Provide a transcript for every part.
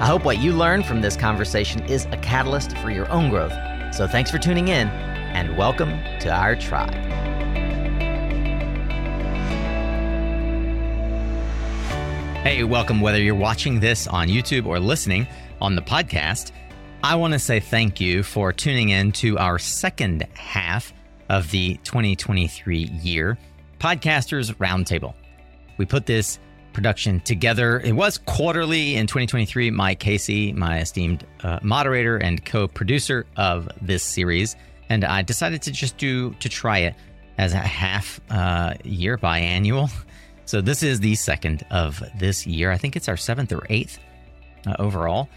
I hope what you learned from this conversation is a catalyst for your own growth. So thanks for tuning in and welcome to our tribe. Hey, welcome whether you're watching this on YouTube or listening on the podcast. I want to say thank you for tuning in to our second half of the 2023 year Podcasters Roundtable. We put this production together. It was quarterly in 2023. Mike Casey, my esteemed uh, moderator and co producer of this series, and I decided to just do to try it as a half uh, year biannual. So this is the second of this year. I think it's our seventh or eighth uh, overall.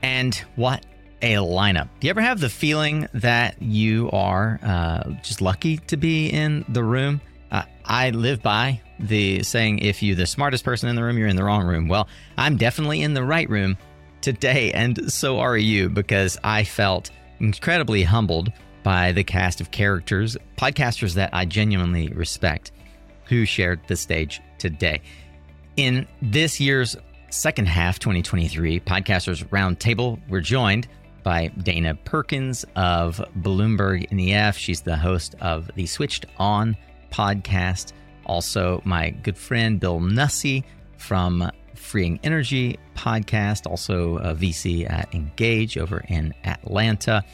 And what a lineup. Do you ever have the feeling that you are uh, just lucky to be in the room? Uh, I live by the saying, if you're the smartest person in the room, you're in the wrong room. Well, I'm definitely in the right room today, and so are you, because I felt incredibly humbled by the cast of characters, podcasters that I genuinely respect, who shared the stage today. In this year's second half, 2023, Podcasters Roundtable, we're joined by Dana Perkins of Bloomberg NEF. She's the host of the Switched On podcast. Also, my good friend Bill Nussey from Freeing Energy podcast, also a VC at Engage over in Atlanta.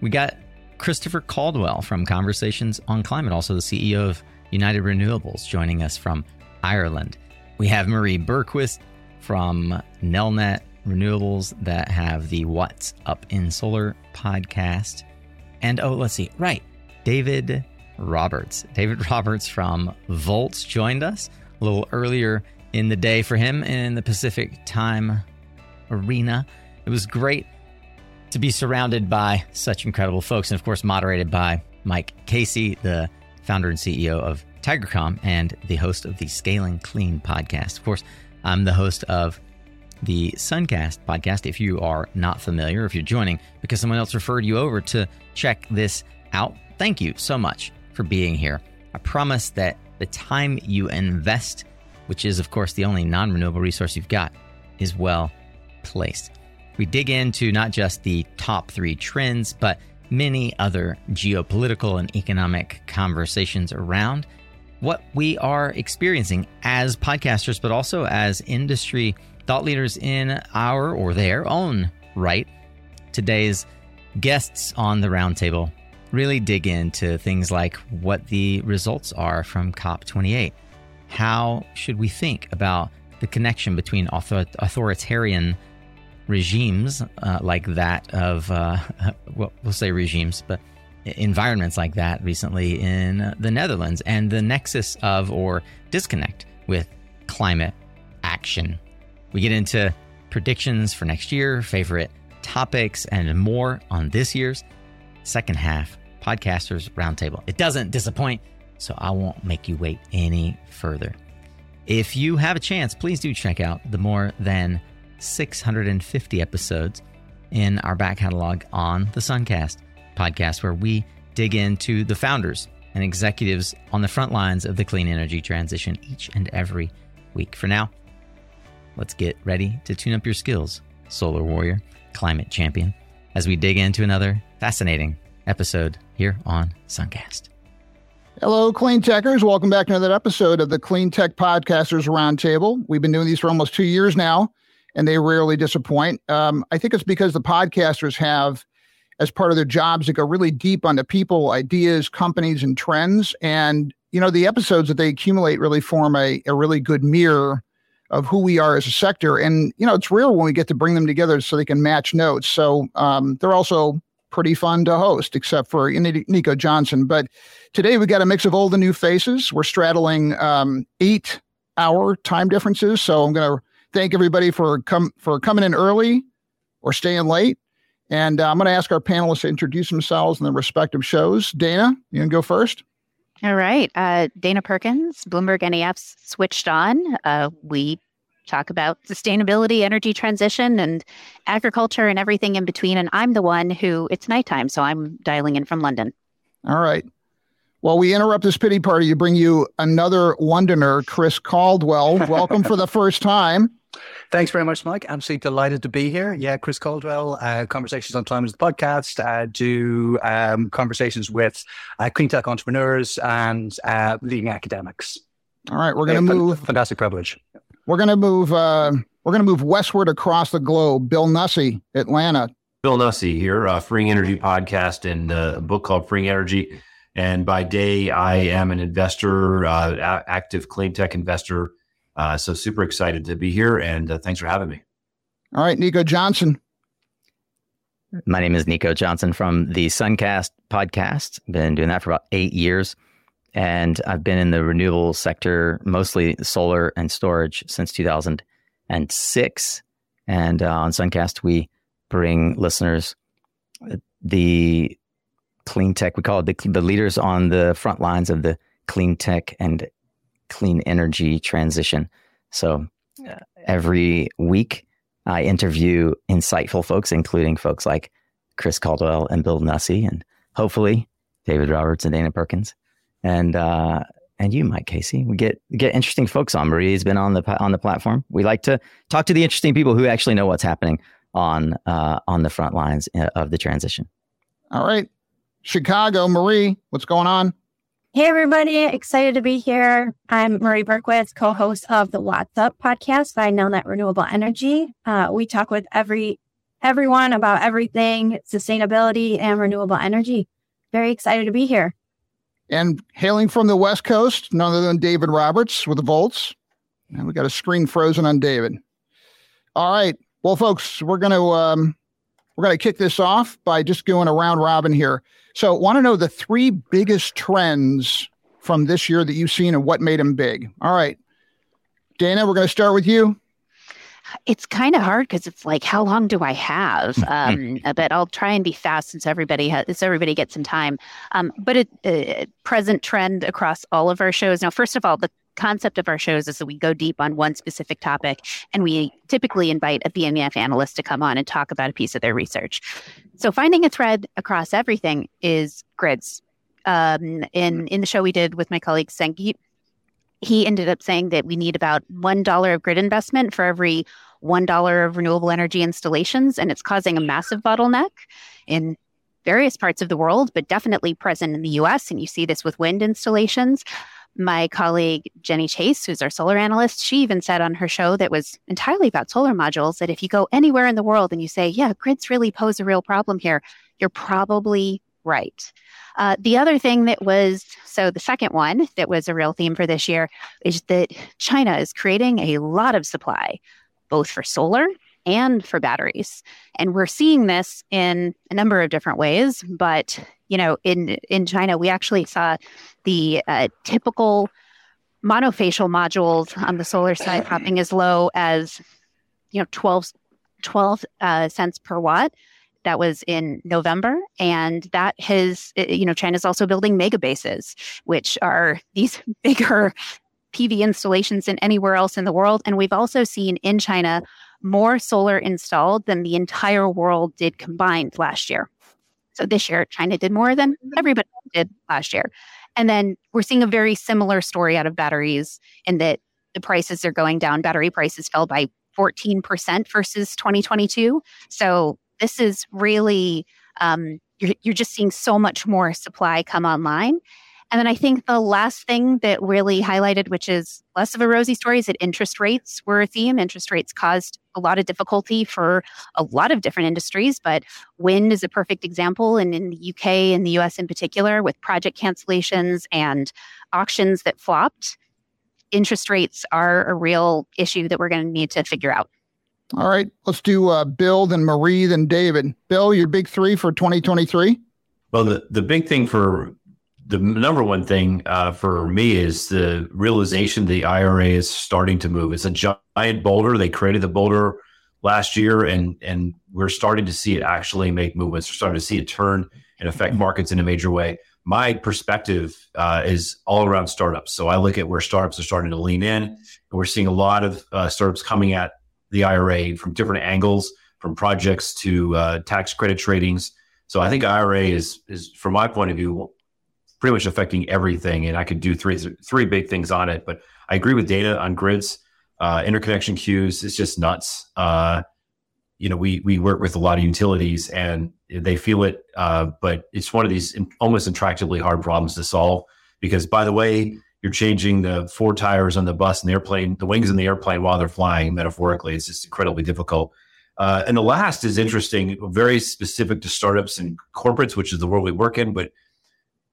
We got Christopher Caldwell from Conversations on Climate, also the CEO of United Renewables, joining us from Ireland. We have Marie Burgquist from Nelnet Renewables that have the What's Up in Solar podcast. And oh, let's see, right, David Roberts. David Roberts from Volts joined us a little earlier in the day for him in the Pacific time arena. It was great to be surrounded by such incredible folks, and of course, moderated by Mike Casey, the founder and CEO of Tigercomm and the host of the Scaling Clean podcast. Of course, I'm the host of the Suncast podcast. If you are not familiar, if you're joining because someone else referred you over to check this out, thank you so much for being here. I promise that the time you invest, which is, of course, the only non renewable resource you've got, is well placed. We dig into not just the top three trends, but many other geopolitical and economic conversations around what we are experiencing as podcasters, but also as industry thought leaders in our or their own right. Today's guests on the roundtable really dig into things like what the results are from COP28. How should we think about the connection between author- authoritarian regimes uh, like that of, uh, well, we'll say regimes, but environments like that recently in the Netherlands and the nexus of or disconnect with climate action. We get into predictions for next year, favorite topics, and more on this year's second half Podcasters Roundtable. It doesn't disappoint, so I won't make you wait any further. If you have a chance, please do check out the more than 650 episodes in our back catalog on the Suncast podcast, where we dig into the founders and executives on the front lines of the clean energy transition each and every week. For now, let's get ready to tune up your skills, solar warrior, climate champion, as we dig into another fascinating episode here on Suncast. Hello, Clean Techers. Welcome back to another episode of the Clean Tech Podcasters Roundtable. We've been doing these for almost two years now, and they rarely disappoint. Um, I think it's because the podcasters have, as part of their jobs, to go really deep on the people, ideas, companies, and trends. And, you know, the episodes that they accumulate really form a, a really good mirror of who we are as a sector. And, you know, it's rare when we get to bring them together so they can match notes. So um, they're also pretty fun to host, except for Nico Johnson. But today we got a mix of old and new faces. We're straddling um, eight hour time differences. So I'm going to thank everybody for come for coming in early or staying late. And uh, I'm going to ask our panelists to introduce themselves in their respective shows. Dana, you can go first. All right. Uh, Dana Perkins, Bloomberg NEF's Switched On. Uh, we talk about sustainability, energy transition, and agriculture and everything in between. And I'm the one who, it's nighttime, so I'm dialing in from London. All right. Well, we interrupt this pity party to bring you another Londoner, Chris Caldwell. Welcome for the first time. Thanks very much, Mike. Absolutely delighted to be here. Yeah, Chris Caldwell, uh, Conversations on Climate, is the podcast, uh, do um, conversations with uh, clean tech entrepreneurs and uh, leading academics. All right, we're going to move. Fantastic privilege. We're going to move. Uh, we're going to move westward across the globe. Bill Nussey, Atlanta. Bill Nussey here, uh, Freeing Energy podcast and a book called Freeing Energy. And by day, I am an investor, active clean tech investor uh, so super excited to be here, and uh, thanks for having me. All right, Nico Johnson. My name is Nico Johnson from the Suncast podcast. Been doing that for about eight years, and I've been in the renewable sector, mostly solar and storage, since 2006. And uh, on Suncast, we bring listeners uh, the clean tech. We call it the, the leaders on the front lines of the clean tech and clean energy transition. So uh, every week, I interview insightful folks, including folks like Chris Caldwell and Bill Nussey, and hopefully David Roberts and Dana Perkins, and uh, and you, Mike Casey. We get get interesting folks on. Marie's been on the on the platform. We like to talk to the interesting people who actually know what's happening on uh, on the front lines uh, of the transition. All right, Chicago, Marie, what's going on? Hey, everybody. Excited to be here. I'm Marie Burgquist, co host of the What's Up podcast by Nelnet Renewable Energy. Uh, we talk with every everyone about everything sustainability and renewable energy. Very excited to be here. And hailing from the West Coast, none other than David Roberts with the Volts. And we got a screen frozen on David. All right. Well, folks, we're going to um, we're going to kick this off by just going around robin here. So, want to know the three biggest trends from this year that you've seen and what made them big? All right. Dana, we're going to start with you. It's kind of hard because it's like, how long do I have? Um, but I'll try and be fast since everybody has, since everybody gets some time. Um, but a, a present trend across all of our shows. Now, first of all, the concept of our shows is that we go deep on one specific topic and we typically invite a BNEF analyst to come on and talk about a piece of their research. So finding a thread across everything is grids. Um, in, in the show we did with my colleague Sangeet, he ended up saying that we need about $1 of grid investment for every $1 of renewable energy installations, and it's causing a massive bottleneck in various parts of the world, but definitely present in the US. And you see this with wind installations my colleague Jenny Chase, who's our solar analyst, she even said on her show that was entirely about solar modules that if you go anywhere in the world and you say, yeah, grids really pose a real problem here, you're probably right. Uh, the other thing that was so the second one that was a real theme for this year is that China is creating a lot of supply, both for solar and for batteries. And we're seeing this in a number of different ways. But, you know, in, in China, we actually saw the uh, typical monofacial modules on the solar side dropping as low as, you know, 12, 12 uh, cents per watt. That was in November. And that has, eh, you know, China's also building mega bases, which are these bigger PV installations than anywhere else in the world. And we've also seen in China more solar installed than the entire world did combined last year. So this year, China did more than mm-hmm. everybody did last year. And then we're seeing a very similar story out of batteries in that the prices are going down. Battery prices fell by 14% versus 2022. So this is really, um, you're, you're just seeing so much more supply come online. And then I think the last thing that really highlighted, which is less of a rosy story, is that interest rates were a theme. Interest rates caused a lot of difficulty for a lot of different industries, but wind is a perfect example. And in the UK and the US in particular, with project cancellations and auctions that flopped, interest rates are a real issue that we're going to need to figure out. All right, let's do uh, Bill, then Marie, then David. Bill, your big three for 2023? Well, the, the big thing for the number one thing uh, for me is the realization the IRA is starting to move. It's a giant boulder. They created the boulder last year, and and we're starting to see it actually make movements. We're starting to see it turn and affect markets in a major way. My perspective uh, is all around startups. So I look at where startups are starting to lean in, and we're seeing a lot of uh, startups coming at the IRA from different angles, from projects to uh, tax credit tradings. So I think IRA is is from my point of view pretty much affecting everything, and I could do three three big things on it. But I agree with Dana on grids, uh, interconnection queues. It's just nuts. Uh, you know, we we work with a lot of utilities, and they feel it. Uh, but it's one of these almost intractably hard problems to solve because, by the way, you're changing the four tires on the bus and the airplane, the wings in the airplane while they're flying. Metaphorically, it's just incredibly difficult. Uh, and the last is interesting, very specific to startups and corporates, which is the world we work in. But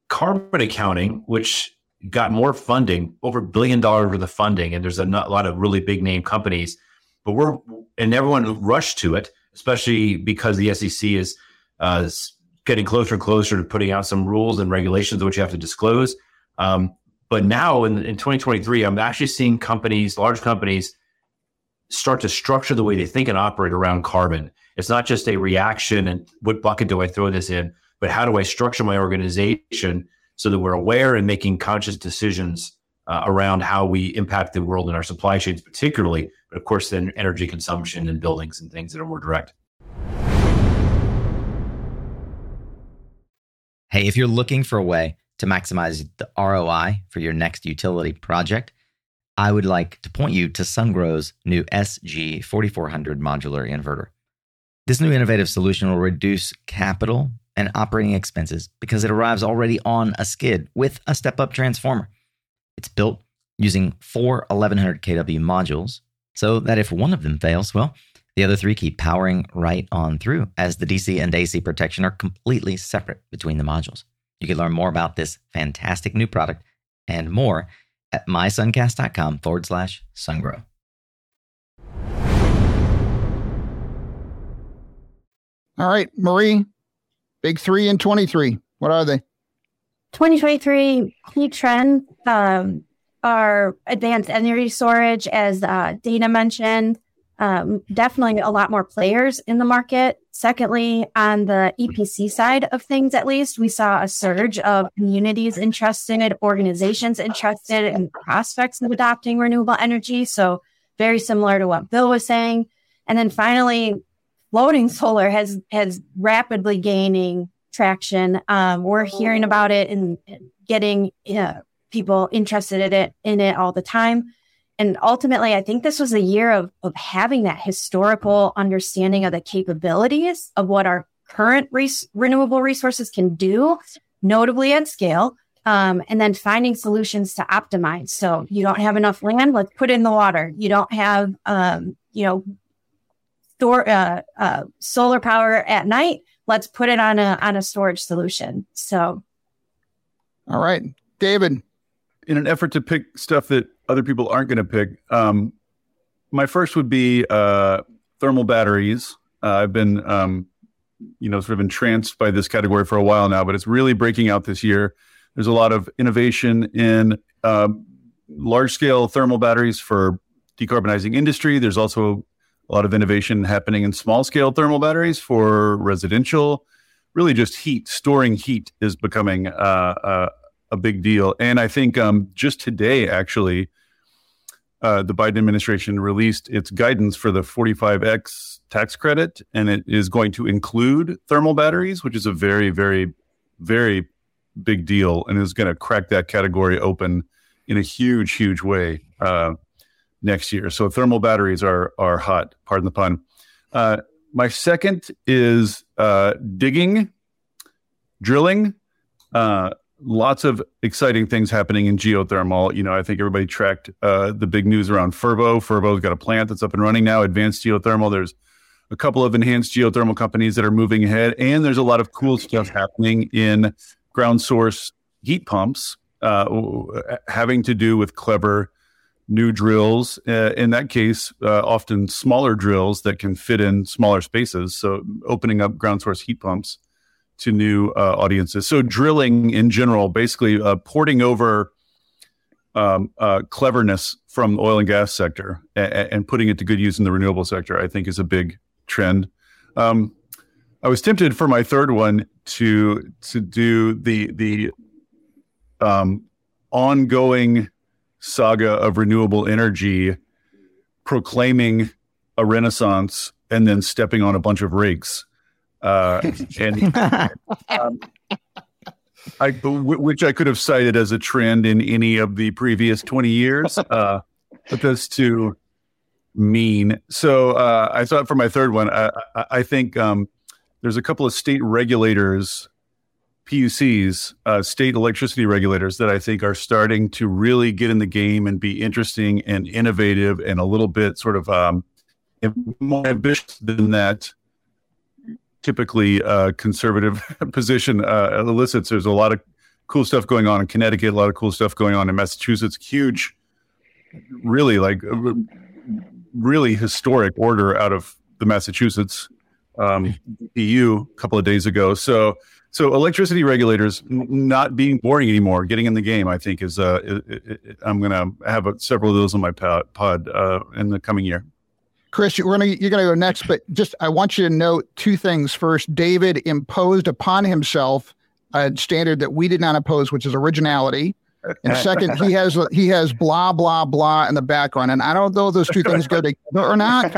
carbon accounting, which got more funding, over a billion dollars worth of funding, and there's a lot of really big name companies, but we're and everyone rushed to it, especially because the SEC is uh, getting closer and closer to putting out some rules and regulations which you have to disclose. Um, but now in, in 2023, I'm actually seeing companies, large companies, start to structure the way they think and operate around carbon. It's not just a reaction and what bucket do I throw this in, but how do I structure my organization so that we're aware and making conscious decisions uh, around how we impact the world and our supply chains, particularly, but of course, then energy consumption and buildings and things that are more direct. Hey, if you're looking for a way to maximize the ROI for your next utility project, I would like to point you to Sungrow's new SG4400 modular inverter. This new innovative solution will reduce capital and operating expenses because it arrives already on a skid with a step up transformer. It's built using four 1100 kW modules so that if one of them fails, well, the other three keep powering right on through as the DC and AC protection are completely separate between the modules. You can learn more about this fantastic new product and more at mysuncast.com forward slash sungrow. All right, Marie, big three and 23. What are they? 2023 key trend um, are advanced energy storage, as uh, Dana mentioned, um, definitely a lot more players in the market. Secondly, on the EPC side of things, at least, we saw a surge of communities interested, organizations interested, and prospects of adopting renewable energy. So, very similar to what Bill was saying. And then finally, floating solar has has rapidly gaining traction. Um, we're hearing about it and getting uh, people interested in it in it all the time and ultimately, I think this was a year of, of having that historical understanding of the capabilities of what our current res- renewable resources can do, notably at scale, um, and then finding solutions to optimize. So you don't have enough land, let's put it in the water. You don't have, um, you know, store uh, uh, solar power at night. Let's put it on a on a storage solution. So, all right, David. In an effort to pick stuff that other people aren't going to pick. Um, my first would be uh, thermal batteries. Uh, I've been, um, you know, sort of entranced by this category for a while now, but it's really breaking out this year. There's a lot of innovation in uh, large scale thermal batteries for decarbonizing industry. There's also a lot of innovation happening in small scale thermal batteries for residential. Really, just heat, storing heat is becoming uh, uh, a big deal. And I think um, just today, actually, uh, the Biden administration released its guidance for the 45X tax credit, and it is going to include thermal batteries, which is a very, very, very big deal and is going to crack that category open in a huge, huge way uh, next year. So thermal batteries are are hot. Pardon the pun. Uh, my second is uh, digging, drilling. Uh, lots of exciting things happening in geothermal. You know, I think everybody tracked uh, the big news around Fervo. Fervo's got a plant that's up and running now, advanced geothermal. There's a couple of enhanced geothermal companies that are moving ahead, and there's a lot of cool stuff happening in ground source heat pumps, uh, having to do with clever new drills. Uh, in that case, uh, often smaller drills that can fit in smaller spaces. So, opening up ground source heat pumps to new uh, audiences. So drilling in general, basically uh, porting over um, uh, cleverness from the oil and gas sector and, and, putting it to good use in the renewable sector, I think is a big trend. Um, I was tempted for my third one to to do the the um, ongoing saga of renewable energy, proclaiming a renaissance and then stepping on a bunch of rigs, uh, and um, I, which I could have cited as a trend in any of the previous twenty years, uh, but those two mean. So uh, I thought for my third one, I, I think um, there's a couple of state regulators, PUCs, uh, state electricity regulators that I think are starting to really get in the game and be interesting and innovative and a little bit sort of um, more ambitious than that typically uh, conservative position uh, elicits. There's a lot of cool stuff going on in Connecticut, a lot of cool stuff going on in Massachusetts. Huge, really like uh, really historic order out of the Massachusetts um, EU a couple of days ago. So, so electricity regulators not being boring anymore, getting in the game, I think is. Uh, it, it, I'm going to have a, several of those on my pod, pod uh, in the coming year. Chris, you're gonna you're gonna go next, but just I want you to note two things. First, David imposed upon himself a standard that we did not impose, which is originality. And second, he has he has blah blah blah in the background, and I don't know if those two things go together or not.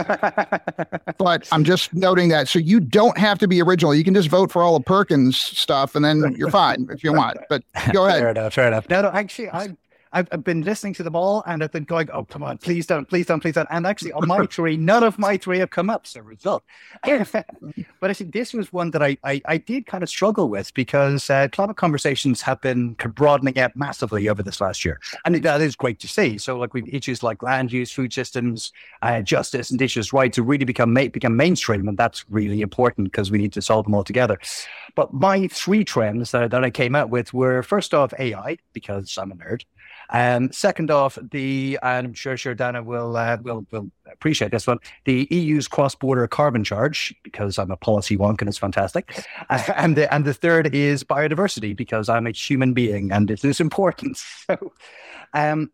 But I'm just noting that. So you don't have to be original. You can just vote for all the Perkins stuff, and then you're fine if you want. But go ahead. Fair enough. Fair enough. No, no. Actually, I I've, I've, been listening to them all and I've been going, oh, come on, please don't, please don't, please don't. And actually, on my three, none of my three have come up as a result. but I think this was one that I, I, I did kind of struggle with because uh, climate conversations have been broadening out massively over this last year. And that is great to see. So, like, we've issues like land use, food systems, uh, justice, and indigenous rights to really become, ma- become mainstream. And that's really important because we need to solve them all together. But my three trends that, that I came out with were first off AI, because I'm a nerd. Um, second off, the and I'm sure sure Dana will uh, will will appreciate this one. The EU's cross-border carbon charge because I'm a policy wonk and it's fantastic. Uh, and the and the third is biodiversity because I'm a human being and it is important. So, um,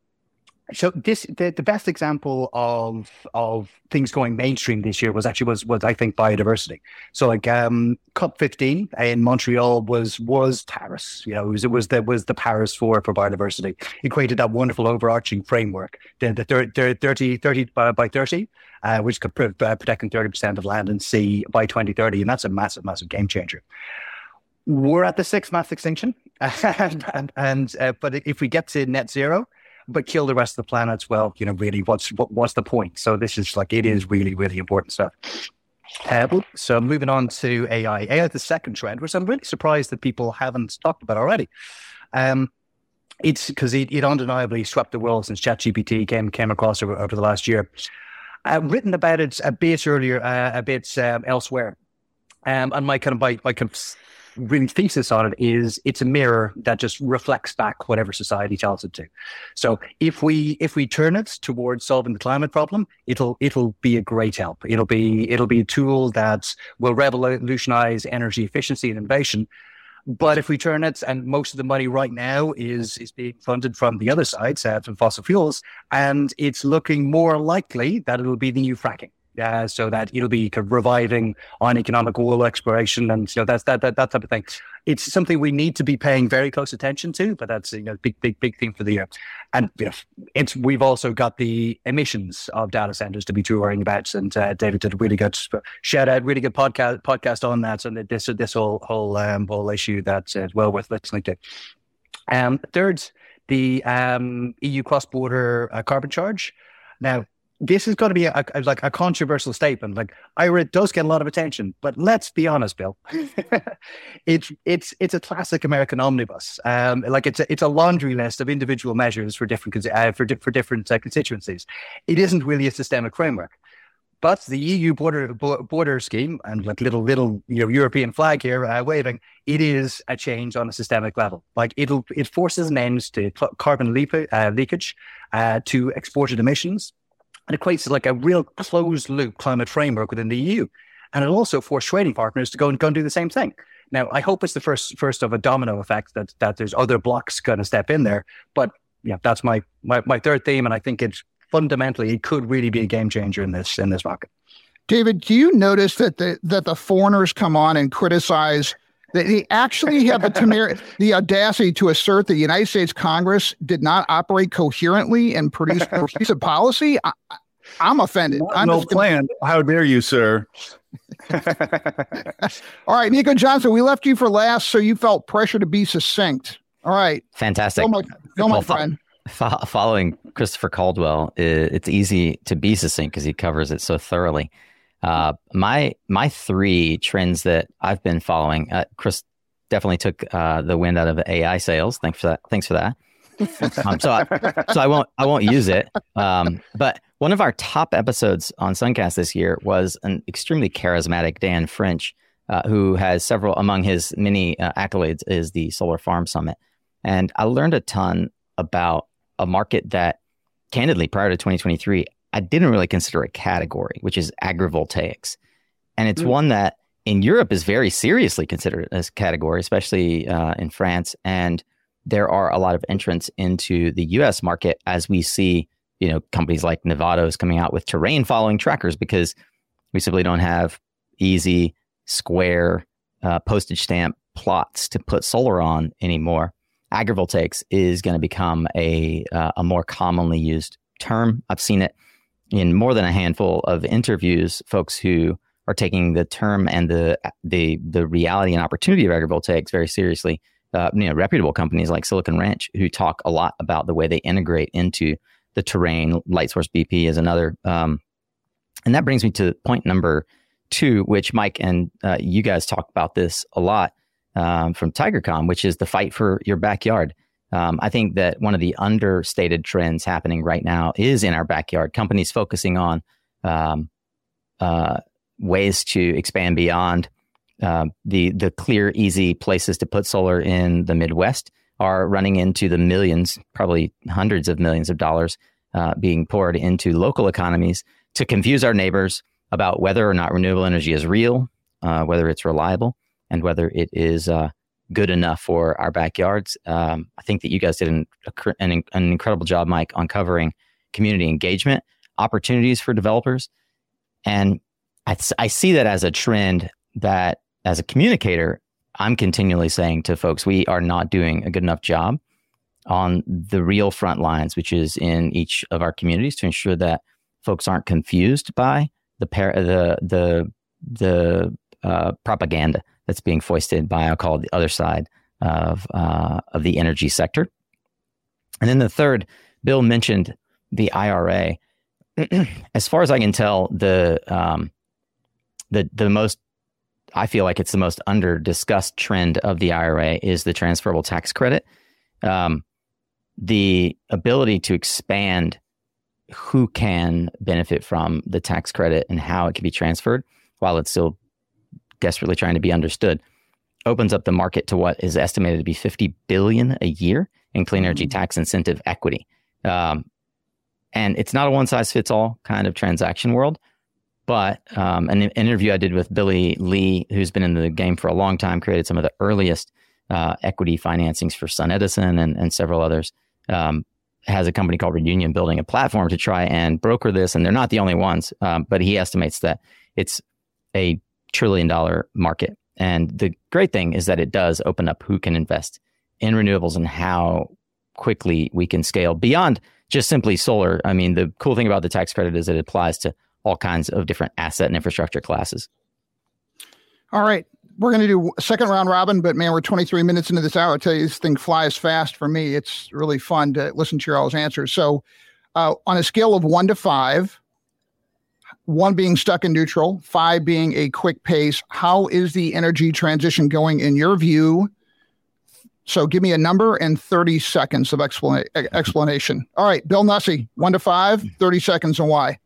so this the, the best example of of things going mainstream this year was actually was was I think biodiversity. So like um COP fifteen in Montreal was was Paris. You know, it was it was the was the Paris for for biodiversity. It created that wonderful overarching framework, the, the 30, 30 by, by 30, uh, which could uh, protecting 30% of land and sea by 2030. And that's a massive, massive game changer we're at the sixth mass extinction, and, and uh, but if we get to net zero, but kill the rest of the planets. Well, you know, really, what's what, what's the point? So this is like it is really really important stuff. Uh, so moving on to AI. AI, is the second trend, which I'm really surprised that people haven't talked about already. Um, it's because it, it undeniably swept the world since ChatGPT came came across over, over the last year. I've written about it a bit earlier, uh, a bit um, elsewhere, um, and my kind of my, my kind of really thesis on it is it's a mirror that just reflects back whatever society tells it to. So if we if we turn it towards solving the climate problem, it'll it'll be a great help. It'll be it'll be a tool that will revolutionize energy efficiency and innovation. But if we turn it, and most of the money right now is is being funded from the other side, uh, from fossil fuels, and it's looking more likely that it'll be the new fracking uh, so that it'll be kind of reviving on economic oil exploration and you know that's that, that that type of thing. It's something we need to be paying very close attention to, but that's you know big big big thing for the year. And you know, it's we've also got the emissions of data centers to be too worrying about. And uh, David did a really good shout out, really good podcast podcast on that and this this whole whole um, whole issue that's uh, well worth listening to. Um, third, the um, EU cross border uh, carbon charge. Now, this is going to be a, a, like a controversial statement. Like IRA does get a lot of attention, but let's be honest, Bill. it's it's it's a classic American omnibus. Um, like it's a, it's a laundry list of individual measures for different uh, for di- for different uh, constituencies. It isn't really a systemic framework. But the EU border border scheme and like little little you know European flag here uh, waving, it is a change on a systemic level. Like it'll it forces an end to carbon leak, uh, leakage, uh, to exported emissions, and equates to like a real closed loop climate framework within the EU. And it also forced trading partners to go and go and do the same thing. Now, I hope it's the first first of a domino effect that that there's other blocs going to step in there. But yeah, that's my, my my third theme, and I think it's fundamentally it could really be a game changer in this in this market. David, do you notice that the that the foreigners come on and criticize they actually have the temer- the audacity to assert that the United States Congress did not operate coherently and produce cohesive policy? I, am offended. Not I'm well just gonna- How dare you, sir? All right, Nico Johnson, we left you for last, so you felt pressure to be succinct. All right, Fantastic. go my, go Well, fo- friend. Fo- following Christopher Caldwell, it's easy to be succinct because he covers it so thoroughly. Uh, my my three trends that I've been following, uh, Chris definitely took uh, the wind out of AI sails. Thanks for that. Thanks for that. um, so, I, so I won't I won't use it. Um, but one of our top episodes on Suncast this year was an extremely charismatic Dan French, uh, who has several among his many uh, accolades is the Solar Farm Summit, and I learned a ton about a market that, candidly, prior to 2023, I didn't really consider a category, which is agrivoltaics, and it's Mm. one that in Europe is very seriously considered as a category, especially uh, in France and there are a lot of entrants into the US market as we see, you know, companies like Nevados coming out with terrain following trackers because we simply don't have easy, square, uh, postage stamp plots to put solar on anymore. Agrivoltaics is going to become a, uh, a more commonly used term. I've seen it in more than a handful of interviews, folks who are taking the term and the the the reality and opportunity of agrivoltaics very seriously uh, you know, reputable companies like Silicon Ranch who talk a lot about the way they integrate into the terrain. Lightsource BP is another. Um, and that brings me to point number two, which Mike and uh, you guys talk about this a lot um, from Tigercomm, which is the fight for your backyard. Um, I think that one of the understated trends happening right now is in our backyard. Companies focusing on um, uh, ways to expand beyond uh, the the clear, easy places to put solar in the Midwest are running into the millions, probably hundreds of millions of dollars uh, being poured into local economies to confuse our neighbors about whether or not renewable energy is real, uh, whether it's reliable, and whether it is uh, good enough for our backyards. Um, I think that you guys did an, an, an incredible job, Mike, on covering community engagement, opportunities for developers, and I, I see that as a trend that as a communicator, I'm continually saying to folks, we are not doing a good enough job on the real front lines, which is in each of our communities to ensure that folks aren't confused by the par- the the the uh, propaganda that's being foisted by I'll call it the other side of uh, of the energy sector. And then the third, Bill mentioned the IRA. as far as I can tell, the um, the the most I feel like it's the most under discussed trend of the IRA is the transferable tax credit. Um, the ability to expand who can benefit from the tax credit and how it can be transferred while it's still desperately trying to be understood opens up the market to what is estimated to be 50 billion a year in clean energy tax incentive equity. Um, and it's not a one size fits all kind of transaction world. But um, an interview I did with Billy Lee, who's been in the game for a long time, created some of the earliest uh, equity financings for SunEdison and, and several others. Um, has a company called Reunion building a platform to try and broker this, and they're not the only ones. Um, but he estimates that it's a trillion dollar market. And the great thing is that it does open up who can invest in renewables and how quickly we can scale beyond just simply solar. I mean, the cool thing about the tax credit is it applies to all kinds of different asset and infrastructure classes. All right. We're going to do a second round robin, but man, we're 23 minutes into this hour. I tell you, this thing flies fast for me. It's really fun to listen to your all's answers. So, uh, on a scale of one to five, one being stuck in neutral, five being a quick pace, how is the energy transition going in your view? So, give me a number and 30 seconds of explana- explanation. All right, Bill Nussey, one to five, 30 seconds and why.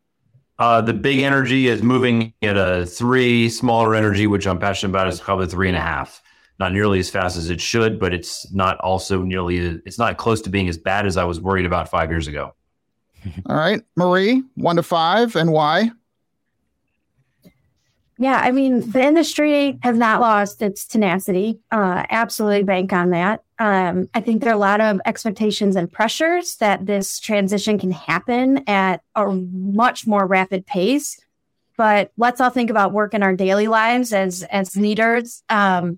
Uh, the big energy is moving at a three. Smaller energy, which I'm passionate about, is probably three and a half. Not nearly as fast as it should, but it's not also nearly. It's not close to being as bad as I was worried about five years ago. All right, Marie, one to five, and why? Yeah, I mean, the industry has not lost its tenacity. Uh, absolutely bank on that. Um, I think there are a lot of expectations and pressures that this transition can happen at a much more rapid pace. But let's all think about work in our daily lives as as leaders. Um,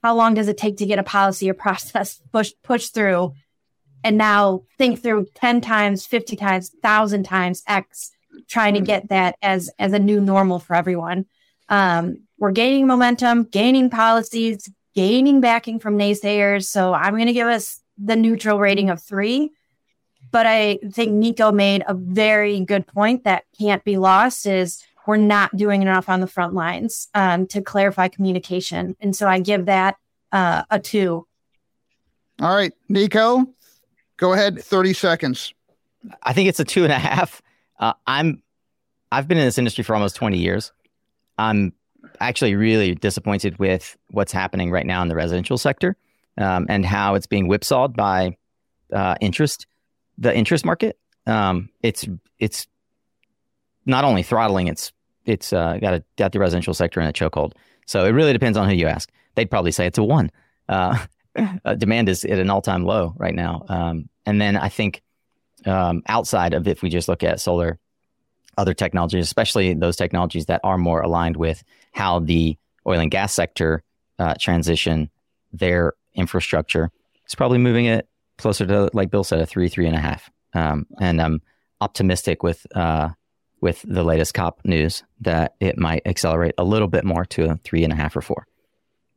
how long does it take to get a policy or process pushed pushed through? And now think through ten times, fifty times, thousand times X, trying to get that as as a new normal for everyone. Um, we're gaining momentum, gaining policies, gaining backing from naysayers. So I'm going to give us the neutral rating of three. But I think Nico made a very good point that can't be lost is we're not doing enough on the front lines um, to clarify communication. And so I give that uh, a two. All right, Nico, go ahead. 30 seconds. I think it's a two and a half. Uh, I'm, I've been in this industry for almost 20 years. I'm actually really disappointed with what's happening right now in the residential sector um, and how it's being whipsawed by uh, interest, the interest market. Um, it's it's not only throttling, it's it's uh, got a, got the residential sector in a chokehold. So it really depends on who you ask. They'd probably say it's a one. Uh, uh, demand is at an all time low right now. Um, and then I think um, outside of if we just look at solar other technologies, especially those technologies that are more aligned with how the oil and gas sector uh, transition their infrastructure. It's probably moving it closer to, like Bill said, a three, three and a half. Um, and I'm optimistic with uh, with the latest COP news that it might accelerate a little bit more to a three and a half or four.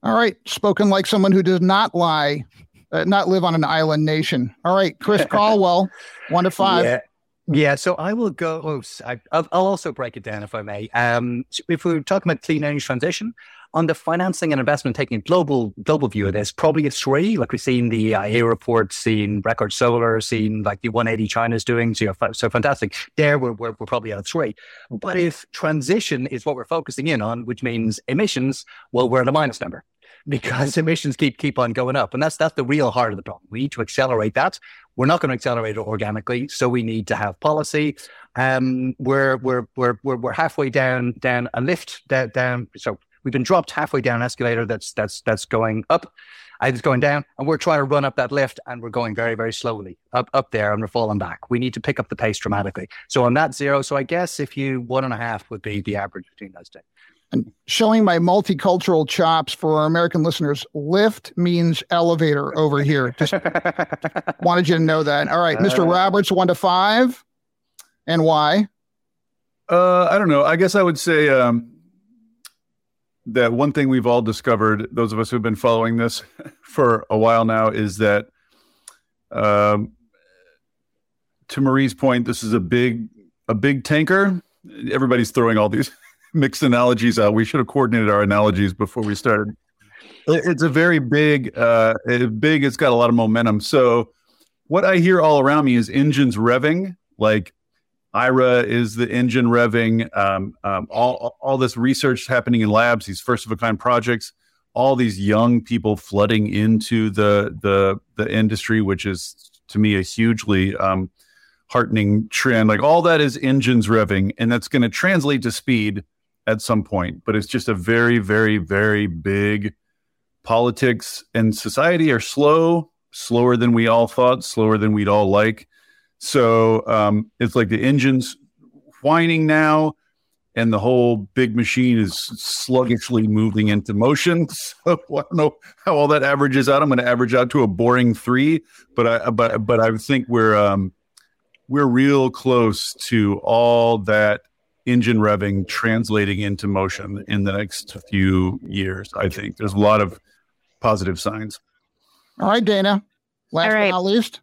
All right, spoken like someone who does not lie, uh, not live on an island nation. All right, Chris Caldwell, one to five. Yeah. Yeah, so I will go. Oh, I, will also break it down if I may. Um, if we're talking about clean energy transition, on the financing and investment, taking a global global view of this, probably a three. Like we've seen the IEA report, seen record solar, seen like the 180 China's doing. So, so fantastic. There, we're, we're, we're probably at a three. But if transition is what we're focusing in on, which means emissions, well, we're at a minus number because emissions keep keep on going up, and that's that's the real heart of the problem. We need to accelerate that. We're not going to accelerate it organically, so we need to have policy. Um, we're we're we're we're, we're halfway down down a lift down, down so we've been dropped halfway down an escalator that's that's that's going up. It's going down and we're trying to run up that lift and we're going very very slowly up up there and we're falling back. We need to pick up the pace dramatically. So on that zero so i guess if you one and a half would be the average between those two and showing my multicultural chops for our American listeners, lift means elevator over here. Just wanted you to know that. All right, Mr. Uh, Roberts, one to five. And why? Uh, I don't know. I guess I would say um, that one thing we've all discovered, those of us who've been following this for a while now, is that um, to Marie's point, this is a big a big tanker. Everybody's throwing all these mixed analogies out. We should have coordinated our analogies before we started. It's a very big, uh, big. It's got a lot of momentum. So, what I hear all around me is engines revving. Like IRA is the engine revving. Um, um, all all this research happening in labs. These first of a kind projects. All these young people flooding into the the the industry, which is to me a hugely um, heartening trend. Like all that is engines revving, and that's going to translate to speed at some point, but it's just a very, very, very big politics and society are slow, slower than we all thought, slower than we'd all like. So um, it's like the engine's whining now, and the whole big machine is sluggishly moving into motion. So I don't know how all that averages out. I'm going to average out to a boring three, but I but but I think we're um, we're real close to all that engine revving translating into motion in the next few years. I think there's a lot of positive signs. All right, Dana. Last All right. but not least.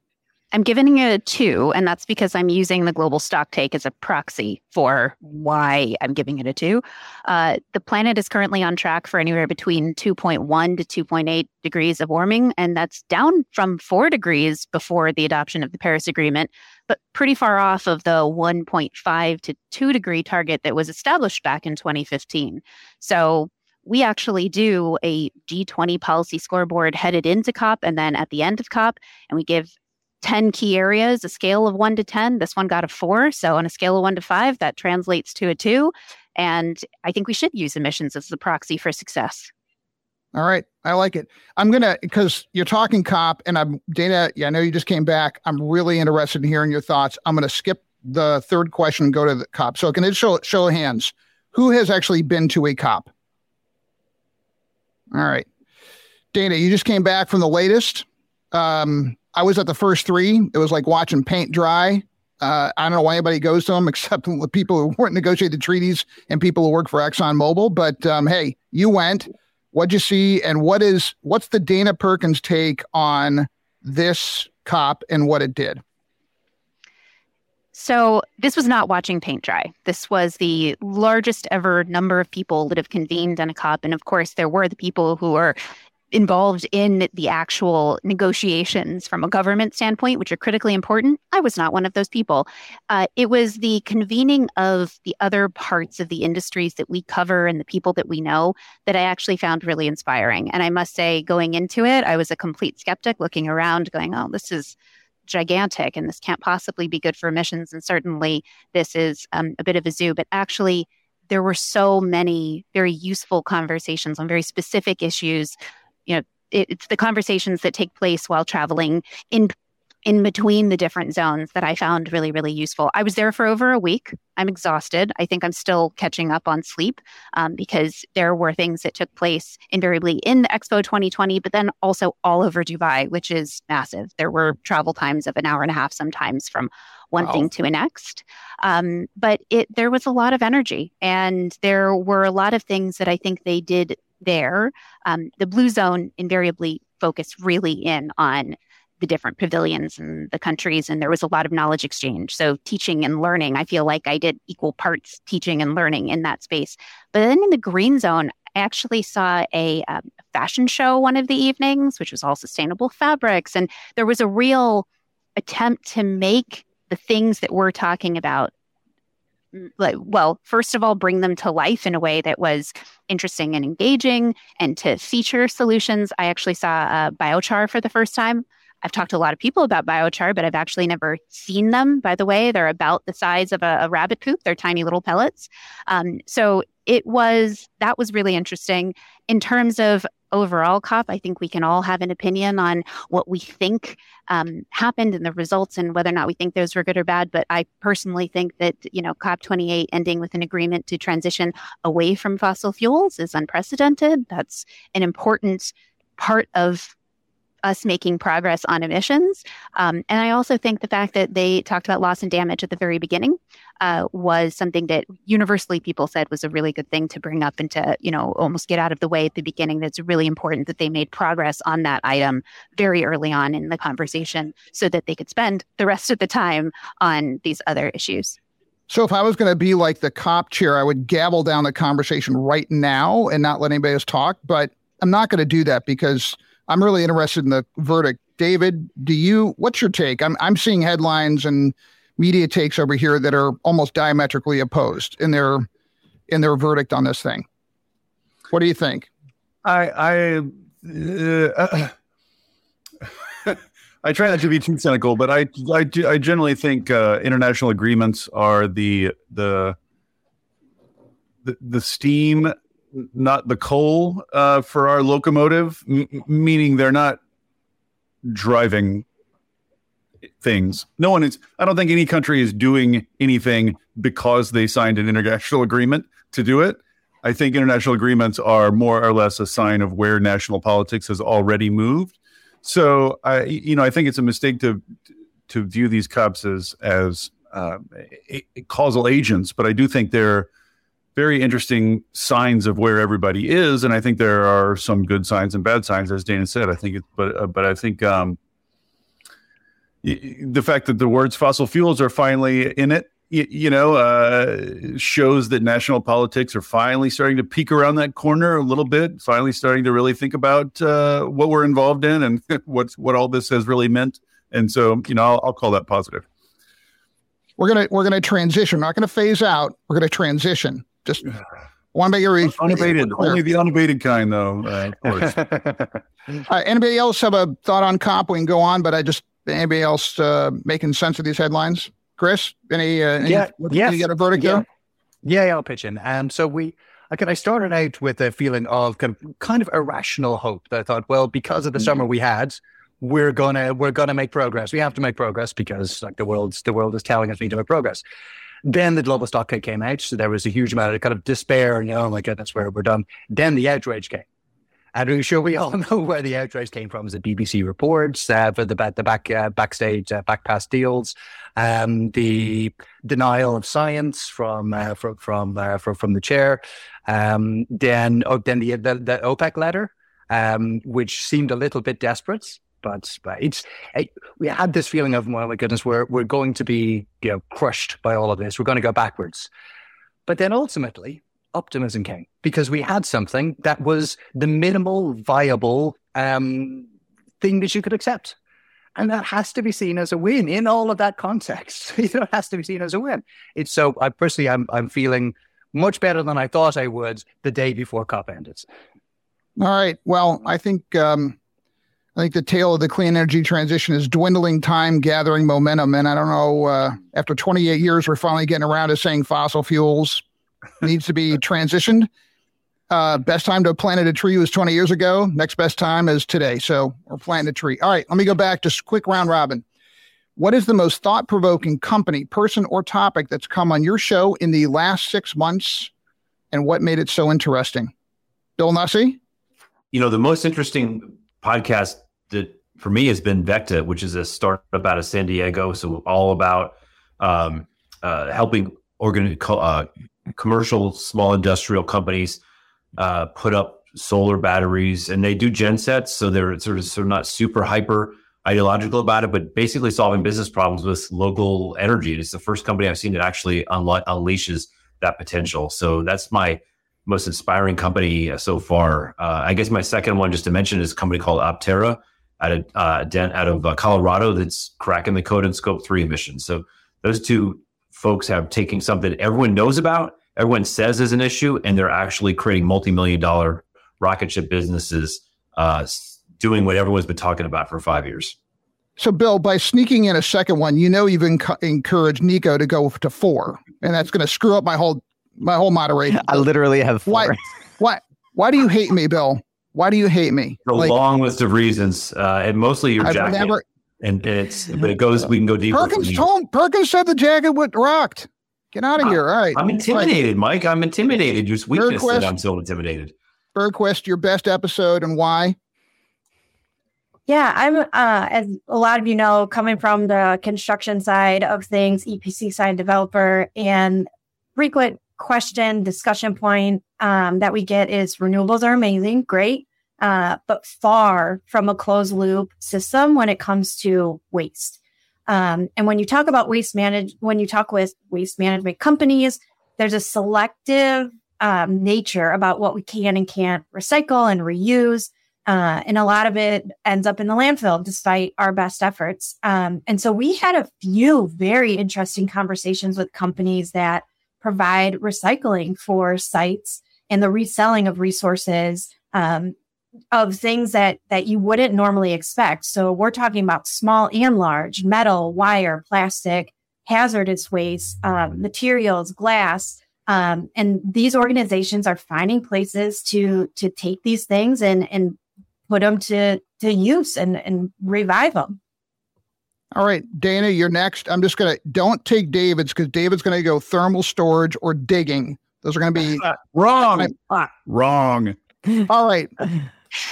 I'm giving it a two, and that's because I'm using the global stock take as a proxy for why I'm giving it a two. Uh, the planet is currently on track for anywhere between 2.1 to 2.8 degrees of warming, and that's down from four degrees before the adoption of the Paris Agreement, but pretty far off of the 1.5 to 2 degree target that was established back in 2015. So we actually do a G20 policy scoreboard headed into COP and then at the end of COP, and we give 10 key areas, a scale of one to 10. This one got a four. So on a scale of one to five, that translates to a two. And I think we should use emissions as the proxy for success. All right. I like it. I'm to, because you're talking COP and I'm, Dana, yeah, I know you just came back. I'm really interested in hearing your thoughts. I'm to skip the third question and go to the COP. So can it show, show of hands? Who has actually been to a COP? All right. Dana, you just came back from the latest. Um, I was at the first three. It was like watching paint dry. Uh, I don't know why anybody goes to them except the people who weren't negotiated treaties and people who work for ExxonMobil. But um, hey, you went. What'd you see? And what is what's the Dana Perkins take on this cop and what it did? So this was not watching paint dry. This was the largest ever number of people that have convened on a COP. And of course, there were the people who were involved in the actual negotiations from a government standpoint, which are critically important. I was not one of those people. Uh, it was the convening of the other parts of the industries that we cover and the people that we know that I actually found really inspiring. And I must say, going into it, I was a complete skeptic looking around, going, oh, this is gigantic and this can't possibly be good for emissions. And certainly this is um, a bit of a zoo, but actually, there were so many very useful conversations on very specific issues you know it, it's the conversations that take place while traveling in in between the different zones that I found really, really useful. I was there for over a week. I'm exhausted. I think I'm still catching up on sleep um, because there were things that took place invariably in the Expo 2020, but then also all over Dubai, which is massive. There were travel times of an hour and a half sometimes from one wow. thing to a next. Um, but it there was a lot of energy, and there were a lot of things that I think they did there. Um, the blue zone invariably focused really in on the different pavilions and the countries, and there was a lot of knowledge exchange. So, teaching and learning, I feel like I did equal parts teaching and learning in that space. But then in the green zone, I actually saw a um, fashion show one of the evenings, which was all sustainable fabrics. And there was a real attempt to make the things that we're talking about like well first of all bring them to life in a way that was interesting and engaging and to feature solutions. I actually saw uh, biochar for the first time. I've talked to a lot of people about biochar but i've actually never seen them by the way. They're about the size of a, a rabbit poop. They're tiny little pellets. Um, so it was that was really interesting. In terms of overall COP. I think we can all have an opinion on what we think um, happened and the results and whether or not we think those were good or bad. But I personally think that, you know, COP 28 ending with an agreement to transition away from fossil fuels is unprecedented. That's an important part of us making progress on emissions. Um, and I also think the fact that they talked about loss and damage at the very beginning uh, was something that universally people said was a really good thing to bring up and to, you know, almost get out of the way at the beginning. That's really important that they made progress on that item very early on in the conversation so that they could spend the rest of the time on these other issues. So if I was going to be like the cop chair, I would gavel down the conversation right now and not let anybody else talk. But I'm not going to do that because I'm really interested in the verdict. David, do you? What's your take? I'm I'm seeing headlines and media takes over here that are almost diametrically opposed in their in their verdict on this thing. What do you think? I I uh, I try not to be too cynical, but I I, I generally think uh, international agreements are the the the, the steam not the coal uh, for our locomotive, m- meaning they're not driving things. No one is. I don't think any country is doing anything because they signed an international agreement to do it. I think international agreements are more or less a sign of where national politics has already moved. So I, you know, I think it's a mistake to to view these COPs as as uh, causal agents, but I do think they're very interesting signs of where everybody is, and I think there are some good signs and bad signs, as Dana said. I think, but uh, but I think um, the fact that the words fossil fuels are finally in it, you, know, uh, shows that national politics are finally starting to peek around that corner a little bit. Finally, starting to really think about uh, what we're involved in and what what all this has really meant. And so, you know, I'll, I'll call that positive. We're gonna we're gonna transition. We're not gonna phase out. We're gonna transition. Just want to make your unabated. Only the unabated kind, though. Uh, of course. uh, anybody else have a thought on COP? We can go on, but I just Anybody else uh, making sense of these headlines? Chris, any? Uh, any yeah, yes. you got a verdict yeah. there? Yeah, yeah, I'll pitch in. Um, so we, again, I started out with a feeling of kind of, kind of irrational hope that I thought, well, because of the mm-hmm. summer we had, we're gonna we're gonna make progress. We have to make progress because like the world's the world is telling us we need to make progress. Then the global stock came out, so there was a huge amount of kind of despair and oh my goodness, we're we're done. Then the outrage came. And I'm sure we all know where the outrage came from. Is The BBC reports uh, for the, the back uh, backstage uh, back past deals, um, the denial of science from uh, from from, uh, from from the chair, um, then oh, then the, the, the OPEC letter, um, which seemed a little bit desperate. But, but it's it, we had this feeling of oh my goodness, we're we're going to be you know crushed by all of this. We're going to go backwards. But then ultimately, optimism came because we had something that was the minimal viable um, thing that you could accept. And that has to be seen as a win in all of that context. you know, it has to be seen as a win. It's so I personally I'm I'm feeling much better than I thought I would the day before COP ended. All right. Well, I think um, I think the tale of the clean energy transition is dwindling time, gathering momentum, and I don't know. Uh, after 28 years, we're finally getting around to saying fossil fuels needs to be transitioned. Uh, best time to have planted a tree was 20 years ago. Next best time is today. So we're planting a tree. All right, let me go back. Just quick round robin. What is the most thought provoking company, person, or topic that's come on your show in the last six months? And what made it so interesting? Bill Nussey? You know, the most interesting podcast that for me has been Vecta, which is a startup out of San Diego. So all about um, uh, helping organ- uh, commercial small industrial companies uh, put up solar batteries. And they do gensets so they're sort of, sort of not super hyper ideological about it but basically solving business problems with local energy. It's the first company i've seen that actually unle- unleashes that potential. So that's my most inspiring company uh, so far. Uh, i guess my second one just to mention is a company called optera out of uh, out of uh, colorado that's cracking the code in scope 3 emissions so those two folks have taken something everyone knows about, everyone says is an issue, and they're actually creating multi-million dollar rocket ship businesses uh, doing what everyone's been talking about for five years. So, Bill, by sneaking in a second one, you know you've enc- encouraged Nico to go to four, and that's going to screw up my whole my whole moderation. I literally have four. Why? Why? Why do you hate me, Bill? Why do you hate me? A like, long list of reasons, uh, and mostly your I've jacket. Never, and, and it's but it goes. We can go deeper. Perkins told Perkins said the jacket would rocked. Get out of here! All right. I'm intimidated, Mike. I'm intimidated. Just weakness Burgquist, that I'm so intimidated. Burgquist, your best episode and why? Yeah, I'm uh, as a lot of you know, coming from the construction side of things, EPC side developer, and frequent question discussion point um, that we get is renewables are amazing, great uh, but far from a closed loop system when it comes to waste. Um, and when you talk about waste manage, when you talk with waste management companies, there's a selective um, nature about what we can and can't recycle and reuse. Uh, and a lot of it ends up in the landfill despite our best efforts. Um, and so we had a few very interesting conversations with companies that provide recycling for sites and the reselling of resources um, of things that that you wouldn't normally expect. So we're talking about small and large, metal, wire, plastic, hazardous waste, um, materials, glass, um, and these organizations are finding places to to take these things and and put them to to use and and revive them. All right, Dana, you're next. I'm just gonna don't take David's because David's gonna go thermal storage or digging. Those are gonna be wrong. Wrong. All right.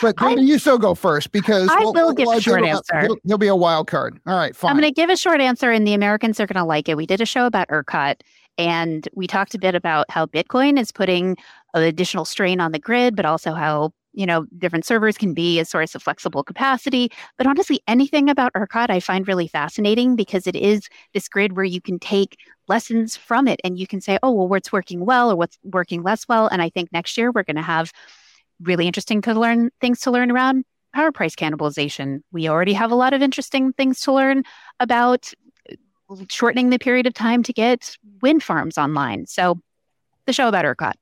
But I, you still go first because I we'll, will we'll, give a short answer. He'll, he'll, be a wild card. All right, fine. I'm going to give a short answer, and the Americans are going to like it. We did a show about ERCOT, and we talked a bit about how Bitcoin is putting additional strain on the grid, but also how you know different servers can be a source of flexible capacity. But honestly, anything about ERCOT I find really fascinating because it is this grid where you can take lessons from it and you can say, oh well, what's working well or what's working less well. And I think next year we're going to have really interesting to learn things to learn around power price cannibalization. We already have a lot of interesting things to learn about uh, shortening the period of time to get wind farms online. So, the show about ERCOT.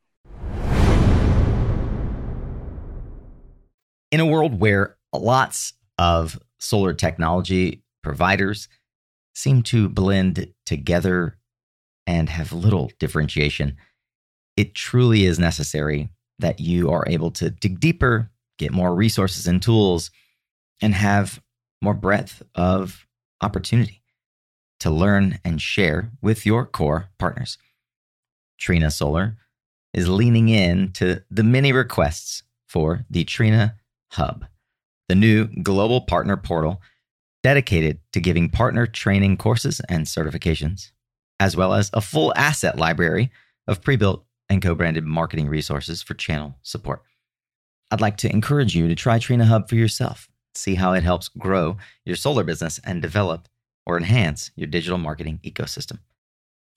In a world where lots of solar technology providers seem to blend together and have little differentiation. It truly is necessary that you are able to dig deeper, get more resources and tools, and have more breadth of opportunity to learn and share with your core partners. Trina Solar is leaning in to the many requests for the Trina Hub, the new global partner portal dedicated to giving partner training courses and certifications, as well as a full asset library of pre built and co branded marketing resources for channel support. I'd like to encourage you to try Trina Hub for yourself, see how it helps grow your solar business and develop or enhance your digital marketing ecosystem.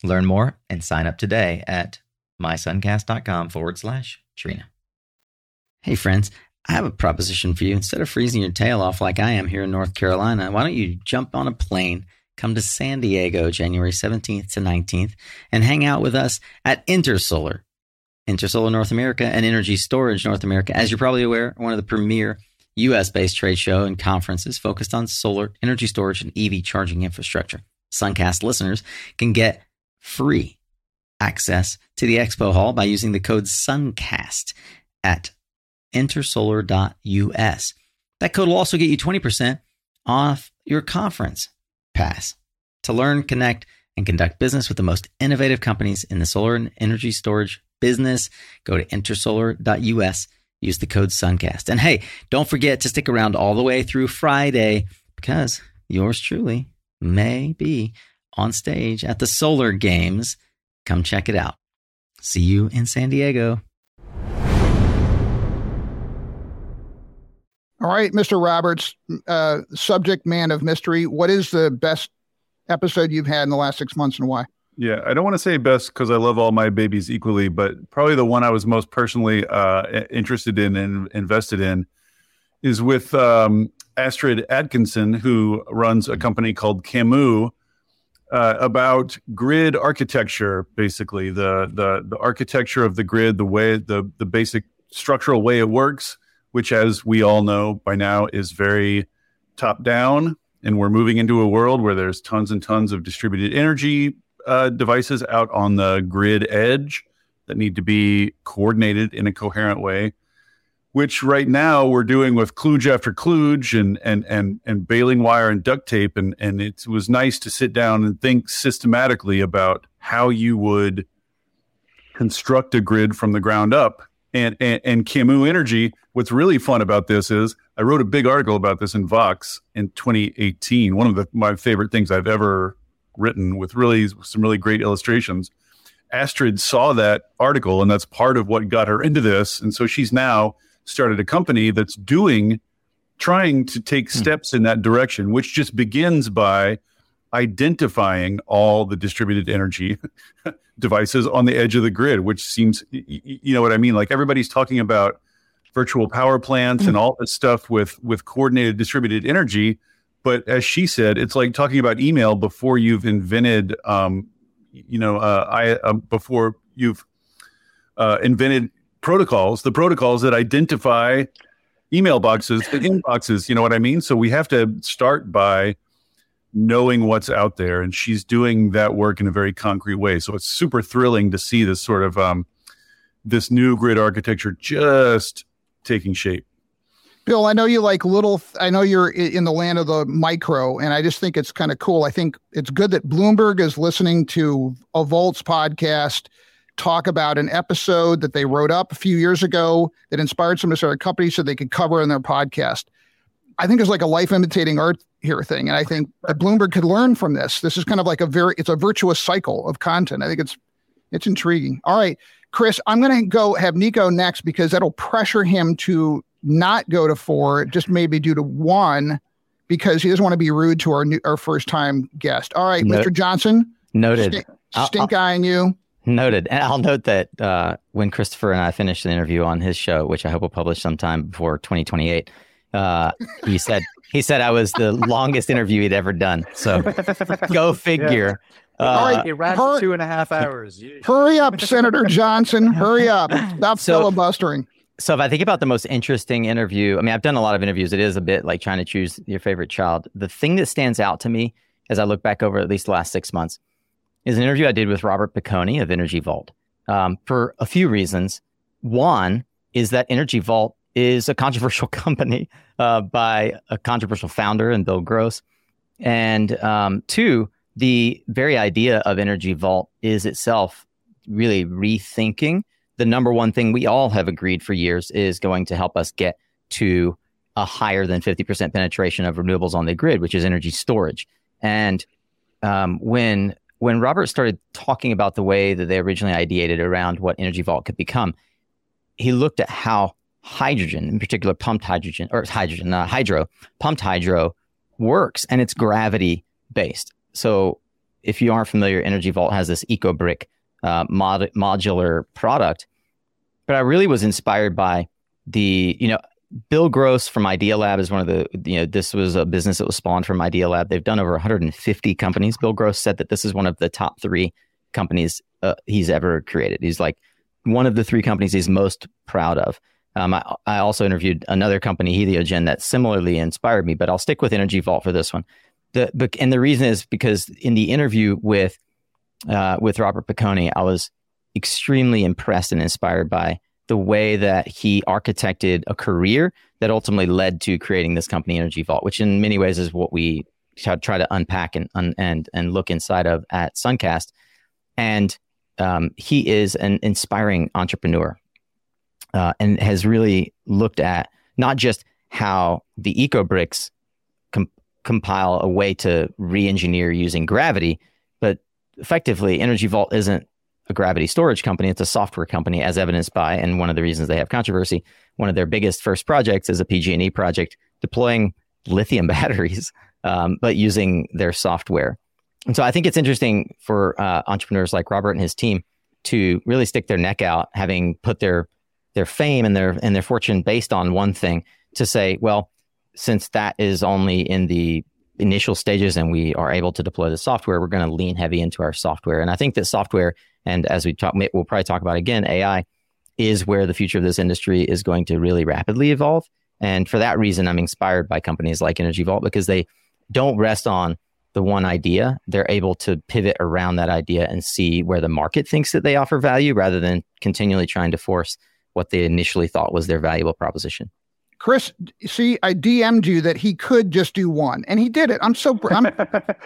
Learn more and sign up today at mysuncast.com forward slash Trina. Hey, friends, I have a proposition for you. Instead of freezing your tail off like I am here in North Carolina, why don't you jump on a plane, come to San Diego January 17th to 19th, and hang out with us at Intersolar, Intersolar North America and Energy Storage North America. As you're probably aware, one of the premier US based trade show and conferences focused on solar, energy storage, and EV charging infrastructure. Suncast listeners can get free access to the expo hall by using the code SUNCAST at intersolar.us. That code will also get you 20% off your conference pass to learn, connect, and conduct business with the most innovative companies in the solar and energy storage business. Go to intersolar.us, use the code SUNCAST. And hey, don't forget to stick around all the way through Friday because yours truly may be on stage at the Solar Games. Come check it out. See you in San Diego. All right, Mr. Roberts, uh, subject man of mystery. What is the best episode you've had in the last six months and why? Yeah, I don't want to say best because I love all my babies equally, but probably the one I was most personally uh, interested in and invested in is with um, Astrid Atkinson, who runs a company called Camus, uh, about grid architecture. Basically, the the the architecture of the grid, the way the the basic structural way it works, which, as we all know by now, is very top down. And we're moving into a world where there's tons and tons of distributed energy uh, devices out on the grid edge that need to be coordinated in a coherent way. Which right now we're doing with kludge after kludge and and and and baling wire and duct tape, and and it was nice to sit down and think systematically about how you would construct a grid from the ground up and, and, and Camus Energy. What's really fun about this is I wrote a big article about this in Vox in 2018. One of the, my favorite things I've ever written with really some really great illustrations. Astrid saw that article, and that's part of what got her into this. And so she's now started a company that's doing, trying to take hmm. steps in that direction, which just begins by identifying all the distributed energy devices on the edge of the grid, which seems, you know what I mean? Like everybody's talking about virtual power plants and mm. all this stuff with with coordinated distributed energy. But as she said, it's like talking about email before you've invented, um, you know, uh, I uh, before you've uh, invented protocols, the protocols that identify email boxes, the inboxes. You know what I mean? So we have to start by knowing what's out there and she's doing that work in a very concrete way. So it's super thrilling to see this sort of um, this new grid architecture just taking shape. Bill i know you like little i know you're in the land of the micro and i just think it's kind of cool. I think it's good that bloomberg is listening to a volts podcast talk about an episode that they wrote up a few years ago that inspired some of their companies so they could cover in their podcast I think there's like a life imitating art here thing. And I think that Bloomberg could learn from this. This is kind of like a very, it's a virtuous cycle of content. I think it's, it's intriguing. All right, Chris, I'm going to go have Nico next because that'll pressure him to not go to four, just maybe due to one, because he doesn't want to be rude to our new, our first time guest. All right, Mr. Johnson. Noted. Stink, stink eye on you. Noted. And I'll note that uh, when Christopher and I finished the interview on his show, which I hope will publish sometime before 2028, uh, he said he said I was the longest interview he'd ever done. So go figure. Yeah. Uh, All right, it ran for two and a half hours. Hurry up, Senator Johnson. Hurry up. Stop so, filibustering. So if I think about the most interesting interview, I mean, I've done a lot of interviews. It is a bit like trying to choose your favorite child. The thing that stands out to me as I look back over at least the last six months is an interview I did with Robert Piconi of Energy Vault um, for a few reasons. One is that Energy Vault is a controversial company uh, by a controversial founder and Bill Gross. And um, two, the very idea of Energy Vault is itself really rethinking the number one thing we all have agreed for years is going to help us get to a higher than 50% penetration of renewables on the grid, which is energy storage. And um, when when Robert started talking about the way that they originally ideated around what Energy Vault could become, he looked at how hydrogen, in particular pumped hydrogen or hydrogen, uh, hydro, pumped hydro works, and it's gravity based. So if you aren't familiar, Energy Vault has this EcoBrick uh, mod- modular product. But I really was inspired by the, you know, Bill Gross from Idealab is one of the, you know, this was a business that was spawned from Idealab. They've done over 150 companies. Bill Gross said that this is one of the top three companies uh, he's ever created. He's like one of the three companies he's most proud of. Um, I, I, also interviewed another company, Heliogen, that similarly inspired me, but I'll stick with Energy Vault for this one. The, and the reason is because in the interview with uh, with Robert Piconi, I was extremely impressed and inspired by the way that he architected a career that ultimately led to creating this company, Energy Vault, which in many ways is what we try to unpack and and and look inside of at Suncast. And um, he is an inspiring entrepreneur uh, and has really looked at not just how the EcoBricks com- compile a way to re-engineer using gravity, but effectively, Energy Vault isn't a gravity storage company; it's a software company, as evidenced by, and one of the reasons they have controversy. One of their biggest first projects is a PG&E project deploying lithium batteries, um, but using their software. And so I think it's interesting for uh, entrepreneurs like Robert and his team to really stick their neck out, having put their their fame and their and their fortune based on one thing, to say, well, since that is only in the initial stages and we are able to deploy the software, we're going to lean heavy into our software. And I think that software, and as we talk, we'll probably talk about again, AI is where the future of this industry is going to really rapidly evolve. And for that reason, I'm inspired by companies like Energy Vault because they don't rest on the one idea. They're able to pivot around that idea and see where the market thinks that they offer value rather than continually trying to force what they initially thought was their valuable proposition. Chris, see, I DM'd you that he could just do one, and he did it. I'm so I'm,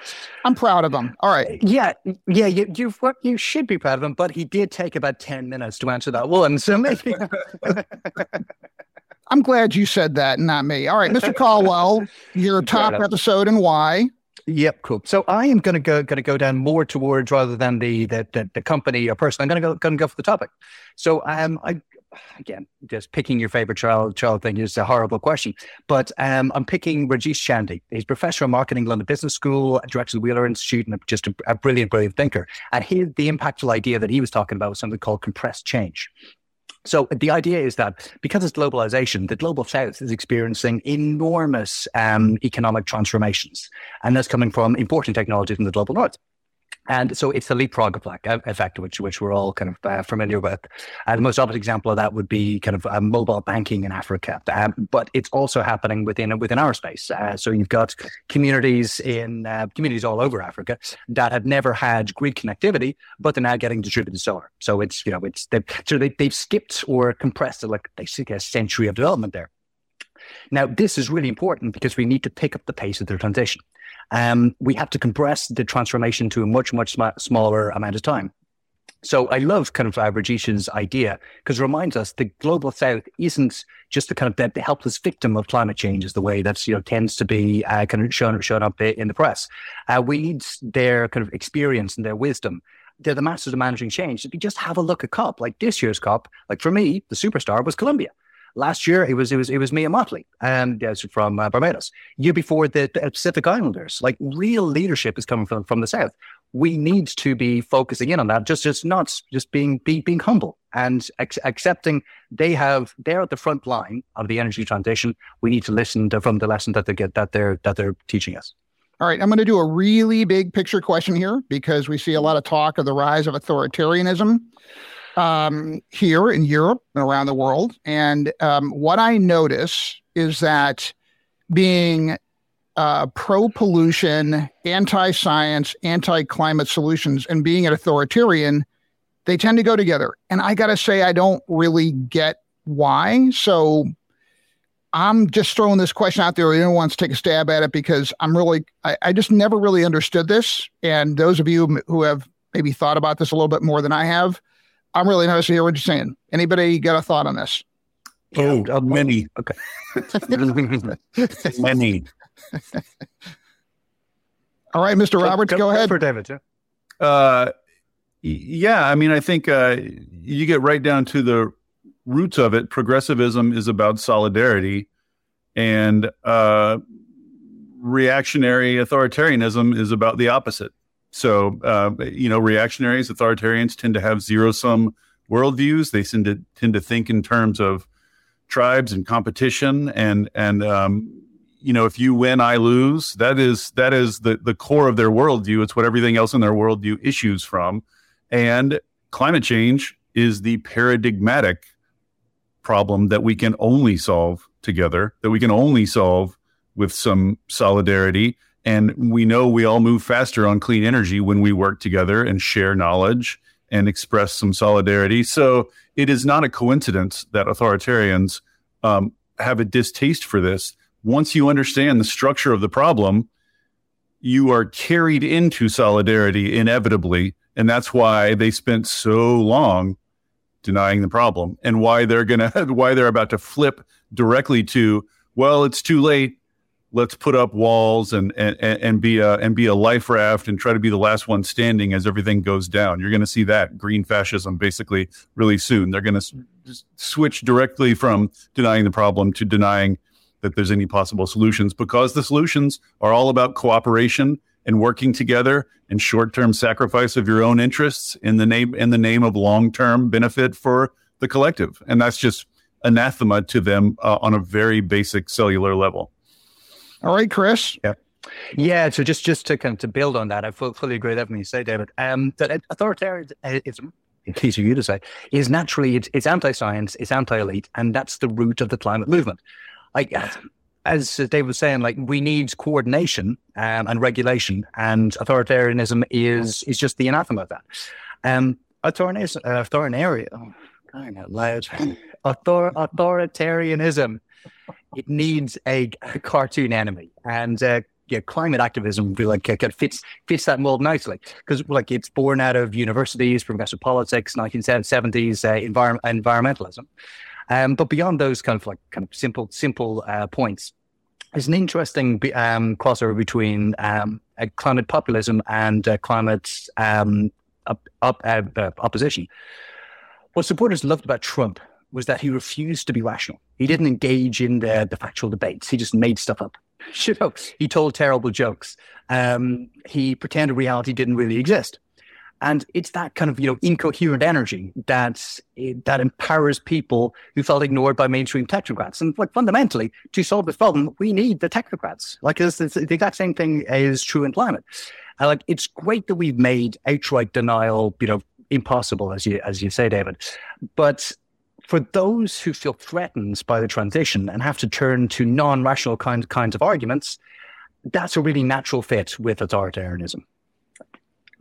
I'm proud of him. All right. Yeah, yeah, you you you should be proud of him, but he did take about ten minutes to answer that one, so maybe. I'm glad you said that, not me. All right, Mr. Caldwell, your top episode and why? Yep, cool. So I am going to go going to go down more towards rather than the the, the, the company or person. I'm going to go going to go for the topic. So um, I again, just picking your favorite child child thing is a horrible question. But um, I'm picking Rajesh Chandy. He's professor of marketing, London Business School, director of the Wheeler Institute, and just a, a brilliant, brilliant thinker. And he, the impactful idea that he was talking about was something called compressed change. So the idea is that because it's globalization, the global south is experiencing enormous um, economic transformations, and that's coming from important technologies in the global north. And so it's the leapfrog effect, which which we're all kind of uh, familiar with. Uh, the most obvious example of that would be kind of uh, mobile banking in Africa, um, but it's also happening within within our space. Uh, so you've got communities in uh, communities all over Africa that have never had grid connectivity, but they're now getting distributed solar. So it's you know it's they've, so they, they've skipped or compressed like they basically a century of development there. Now, this is really important because we need to pick up the pace of their transition um, we have to compress the transformation to a much, much sm- smaller amount of time. So I love kind of uh, Rajesh's idea because it reminds us the global south isn't just the kind of the, helpless victim of climate change is the way that's, you know, tends to be uh, kind of shown, shown up in the press. Uh, we need their kind of experience and their wisdom. They're the masters of managing change. If you just have a look at COP, like this year's COP, like for me, the superstar was Colombia. Last year, it was it was it was Mia Mottley, um, from uh, Barbados. Year before, the, the, Pacific Islanders. Like real leadership is coming from from the south. We need to be focusing in on that. Just just not just being be, being humble and accepting they have they're at the front line of the energy transition. We need to listen to, from the lesson that they get that they're that they're teaching us. All right, I'm going to do a really big picture question here because we see a lot of talk of the rise of authoritarianism. Um, here in Europe and around the world. And um, what I notice is that being uh, pro pollution, anti science, anti climate solutions, and being an authoritarian, they tend to go together. And I got to say, I don't really get why. So I'm just throwing this question out there. Anyone wants to take a stab at it because I'm really, I, I just never really understood this. And those of you who have maybe thought about this a little bit more than I have, I'm really interested to hear what you're saying. Anybody got a thought on this? Oh, uh, many. Okay. many. All right, Mr. Roberts, go, go, ahead. For David, yeah. Uh, yeah, I mean, I think uh, you get right down to the roots of it. Progressivism is about solidarity, and uh, reactionary authoritarianism is about the opposite. So, uh, you know, reactionaries, authoritarians tend to have zero sum worldviews. They tend to tend to think in terms of tribes and competition, and and um, you know, if you win, I lose. That is that is the the core of their worldview. It's what everything else in their worldview issues from, and climate change is the paradigmatic problem that we can only solve together. That we can only solve with some solidarity and we know we all move faster on clean energy when we work together and share knowledge and express some solidarity. So it is not a coincidence that authoritarians um, have a distaste for this. Once you understand the structure of the problem, you are carried into solidarity inevitably. And that's why they spent so long denying the problem and why they're going to, why they're about to flip directly to, well, it's too late let's put up walls and and and be a and be a life raft and try to be the last one standing as everything goes down. You're going to see that green fascism basically really soon. They're going to s- switch directly from denying the problem to denying that there's any possible solutions because the solutions are all about cooperation and working together and short-term sacrifice of your own interests in the name in the name of long-term benefit for the collective. And that's just anathema to them uh, on a very basic cellular level. All right, Chris. Yeah. Yeah, so just just to kind of to build on that, I fully agree with everything you say, David. Um, that authoritarianism, it's easy for you to say, is naturally it's, it's anti-science, it's anti-elite, and that's the root of the climate movement. Like as David was saying, like we need coordination um, and regulation, and authoritarianism is is just the anathema of that. Um, authoritarianism, uh, authoritarian, oh, kind of loud, Author, authoritarianism it needs a, a cartoon enemy, and uh, yeah, climate activism like uh, fits fits that mold nicely because like it's born out of universities, progressive politics, 1970s uh, envir- environmentalism. Um, but beyond those kind of like kind of simple simple uh, points, there's an interesting um, crossover between um, climate populism and uh, climate um, up, up, uh, opposition. What supporters loved about Trump was that he refused to be rational. He didn't engage in the, the factual debates. He just made stuff up. You know, he told terrible jokes. Um, he pretended reality didn't really exist. And it's that kind of, you know, incoherent energy that that empowers people who felt ignored by mainstream technocrats. And like fundamentally, to solve this problem, we need the technocrats. Like it's, it's, the exact same thing is true in climate. And like it's great that we've made outright denial, you know, impossible, as you as you say, David. But for those who feel threatened by the transition and have to turn to non-rational kind, kinds of arguments, that's a really natural fit with authoritarianism.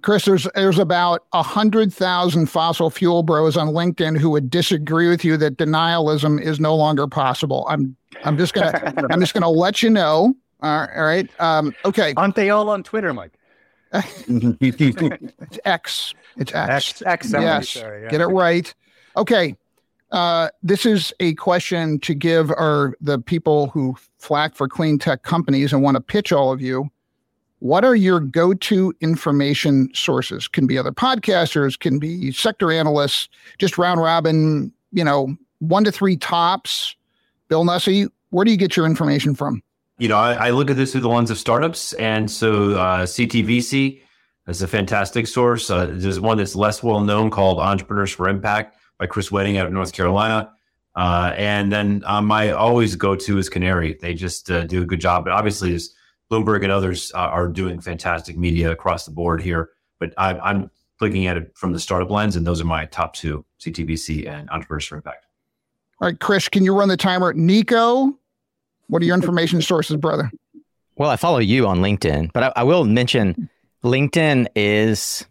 Chris, there's there's about a hundred thousand fossil fuel bros on LinkedIn who would disagree with you that denialism is no longer possible. I'm I'm just gonna I'm just gonna let you know. all right. Um, okay. Aren't they all on Twitter, Mike? it's X. It's X. X. X yes. Sorry, yeah. Get it right. Okay. Uh, this is a question to give our the people who flack for clean tech companies and want to pitch all of you. What are your go-to information sources? Can be other podcasters, can be sector analysts, just round robin. You know, one to three tops. Bill Nussey, where do you get your information from? You know, I, I look at this through the lens of startups, and so uh, CTVC is a fantastic source. Uh, there's one that's less well known called Entrepreneurs for Impact by Chris Wedding out of North Carolina. Uh, and then um, my always go to is Canary. They just uh, do a good job. But obviously, as Bloomberg and others uh, are doing fantastic media across the board here. But I, am looking at it from the startup lens. And those are my top two CTVC and Entrepreneurs for Impact. All right, Chris, can you run the timer? Nico, what are your information sources, brother? Well, I follow you on LinkedIn, but I, I will mention LinkedIn is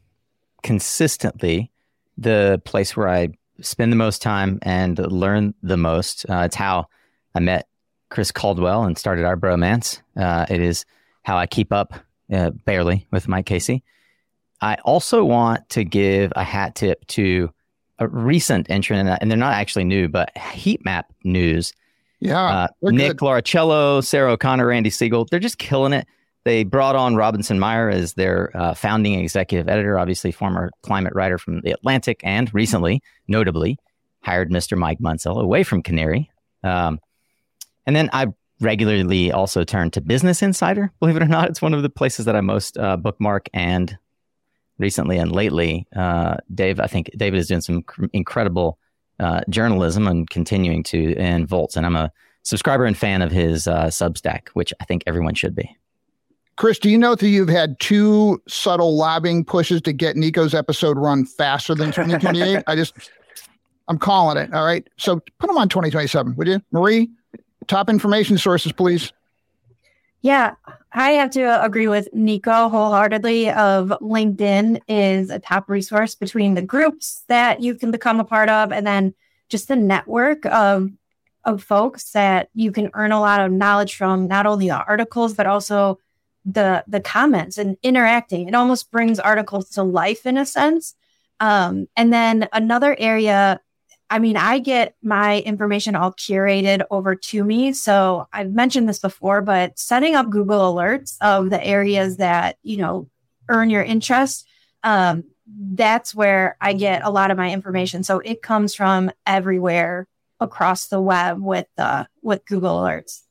consistently the place where I spend the most time and learn the most. Uh, it's how I met Chris Caldwell and started our bromance. Uh, it is how I keep up uh, barely with Mike Casey. I also want to give a hat tip to a recent entrant, and they're not actually new, but Heatmap News. Yeah, uh, Nick good. Lauricella, Sarah O'Connor, Randy Siegel. They're just killing it. They brought on Robinson Meyer as their uh, founding executive editor, obviously former climate writer from The Atlantic, and recently, notably, hired Mr. Mike Munsell away from Canary. Um, and then I regularly also turn to Business Insider. Believe it or not, it's one of the places that I most uh, bookmark. And recently and lately, uh, Dave, I think David is doing some cr- incredible uh, journalism and continuing to in Volts. And I'm a subscriber and fan of his uh, Substack, which I think everyone should be. Chris, do you know that you've had two subtle lobbying pushes to get Nico's episode run faster than 2028? I just, I'm calling it. All right. So put them on 2027, would you? Marie, top information sources, please. Yeah, I have to agree with Nico wholeheartedly of LinkedIn is a top resource between the groups that you can become a part of and then just the network of of folks that you can earn a lot of knowledge from not only the articles but also the the comments and interacting. It almost brings articles to life in a sense. Um, and then another area, I mean, I get my information all curated over to me. So I've mentioned this before, but setting up Google alerts of the areas that you know earn your interest. Um, that's where I get a lot of my information. So it comes from everywhere across the web with uh, with Google Alerts.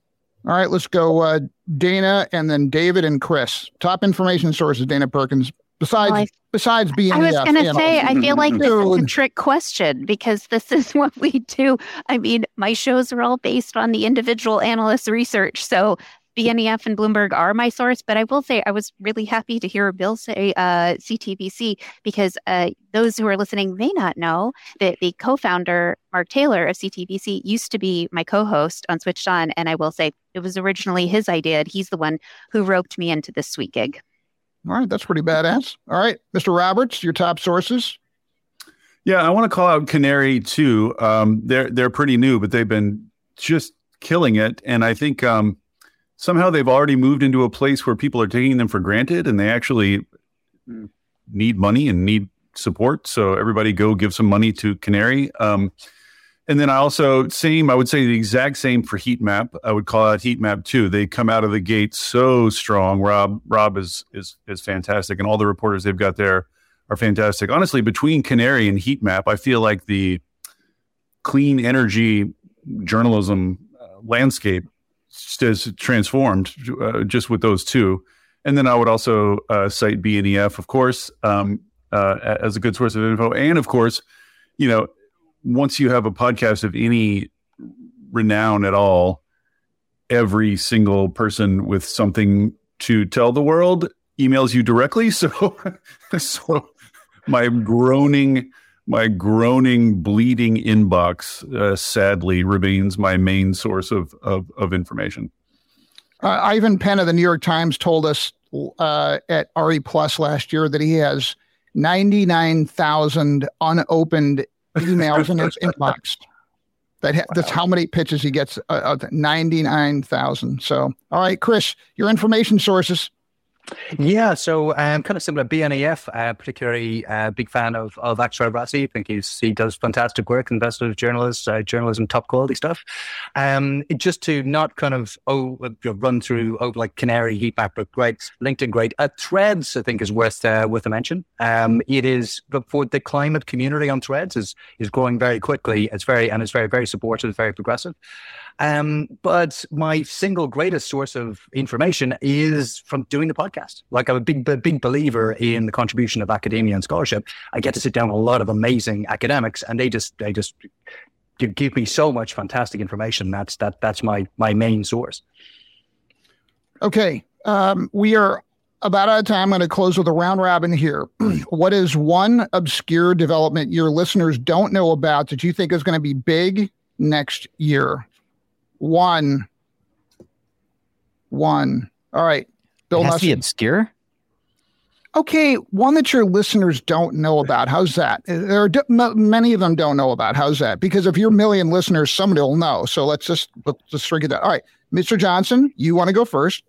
All right, let's go uh, Dana and then David and Chris. Top information sources, Dana Perkins. Besides, well, I, besides being, I was going to say, I feel like this is a trick question because this is what we do. I mean, my shows are all based on the individual analyst research, so BNEF and Bloomberg are my source, but I will say I was really happy to hear Bill say uh, CTVC because uh, those who are listening may not know that the co founder, Mark Taylor of CTVC, used to be my co host on Switched On. And I will say it was originally his idea. And he's the one who roped me into this sweet gig. All right. That's pretty badass. All right. Mr. Roberts, your top sources. Yeah, I want to call out Canary too. Um, they're they're pretty new, but they've been just killing it. And I think um, somehow they've already moved into a place where people are taking them for granted and they actually need money and need support. So everybody go give some money to Canary. Um, and then I also same, I would say the exact same for Heatmap. I would call out Heatmap too. They come out of the gate so strong. Rob Rob is is is fantastic, and all the reporters they've got there are fantastic. Honestly, between Canary and Heatmap, I feel like the clean energy journalism uh, landscape has transformed uh, just with those two. And then I would also uh, cite BNEF, of course, um, uh, as a good source of info. And of course, you know, once you have a podcast of any renown at all, every single person with something to tell the world emails you directly. So, so my groaning my groaning, bleeding inbox uh, sadly remains my main source of of, of information. Uh, Ivan Penn of the New York Times told us uh, at RE Plus last year that he has ninety nine thousand unopened emails in his inbox. That ha- that's how many pitches he gets. Uh, ninety nine thousand. So, all right, Chris, your information sources. Yeah, so um, kind of similar. BNEF, uh, particularly uh, big fan of of Akshat Rathi. I think he's he does fantastic work, investigative journalist, uh, journalism, top quality stuff. Um, just to not kind of oh run through oh like Canary, Heatmap, but great, LinkedIn, great. Uh, Threads, I think, is worth uh, worth a mention. Um, it is for the climate community on Threads is is growing very quickly. It's very and it's very very supportive, very progressive. Um, but my single greatest source of information is from doing the podcast. Like I'm a big, big believer in the contribution of academia and scholarship. I get to sit down with a lot of amazing academics, and they just, they just give, me so much fantastic information. That's that, that's my my main source. Okay, um, we are about out of time. I'm going to close with a round robin here. what is one obscure development your listeners don't know about that you think is going to be big next year? One. One. All right. Bill it has to be obscure. Okay, one that your listeners don't know about. How's that? There are many of them don't know about. How's that? Because if you're a million listeners, somebody will know. So let's just let's just figure that. All right, Mr. Johnson, you want to go first?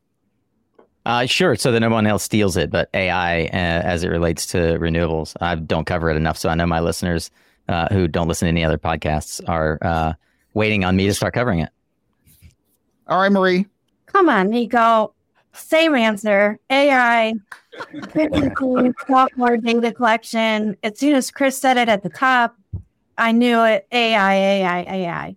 Uh, sure. So that no one else steals it, but AI uh, as it relates to renewables. I don't cover it enough, so I know my listeners uh, who don't listen to any other podcasts are uh, waiting on me to start covering it. All right, Marie. Come on, Nico. Same answer. AI. more data collection. As soon as Chris said it at the top, I knew it. AI, AI, AI.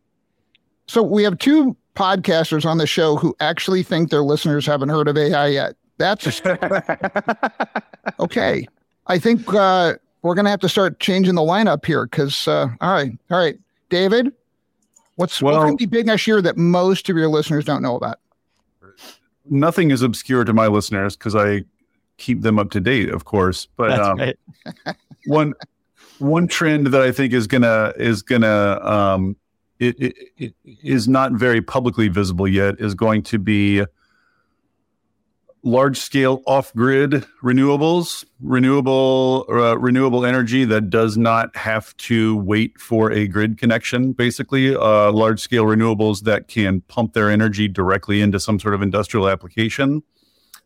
So we have two podcasters on the show who actually think their listeners haven't heard of AI yet. That's okay. I think uh, we're going to have to start changing the lineup here because, uh, all right, all right, David, what's, well, what's going to be big next year that most of your listeners don't know about? Nothing is obscure to my listeners because I keep them up to date, of course. But um, right. one one trend that I think is gonna is gonna um, it, it, it is not very publicly visible yet is going to be large scale off grid renewables, renewable uh, renewable energy that does not have to wait for a grid connection. Basically, uh, large scale renewables that can pump their energy directly into some sort of industrial application,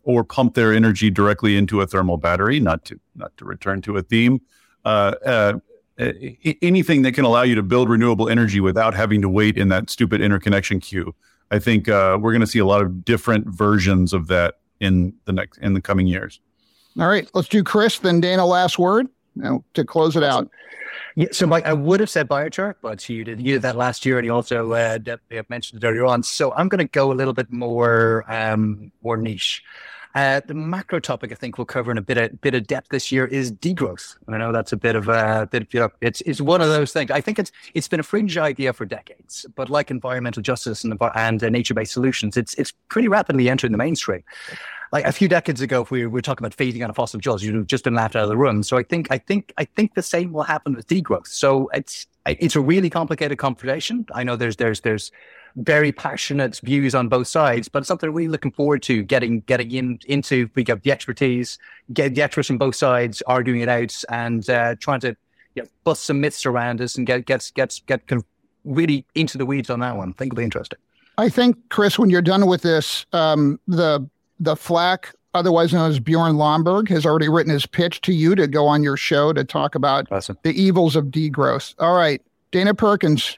or pump their energy directly into a thermal battery. Not to not to return to a theme. Uh, uh anything that can allow you to build renewable energy without having to wait in that stupid interconnection queue. I think uh, we're going to see a lot of different versions of that in the next in the coming years. All right, let's do Chris. Then Dana, last word you know, to close it out. Yeah, so Mike, I would have said biochar, but you did you did that last year, and you also uh, mentioned it earlier on. So I'm going to go a little bit more um, more niche. Uh, the macro topic I think we'll cover in a bit of bit of depth this year is degrowth. And I know that's a bit of a bit. You know, it's it's one of those things. I think it's it's been a fringe idea for decades, but like environmental justice and and uh, nature based solutions, it's it's pretty rapidly entering the mainstream. Like a few decades ago, if we were talking about phasing out of fossil fuels, you'd have just been laughed out of the room. So I think I think I think the same will happen with degrowth. So it's it's a really complicated conversation. I know there's there's there's very passionate views on both sides, but it's something we're looking forward to getting getting in into. We get the expertise, get the experts from both sides arguing it out, and uh, trying to you know, bust some myths around us and get gets gets get kind of really into the weeds on that one. I think it'll be interesting. I think Chris, when you're done with this, um, the the flack otherwise known as Bjorn Lomborg, has already written his pitch to you to go on your show to talk about awesome. the evils of degrowth. All right, Dana Perkins,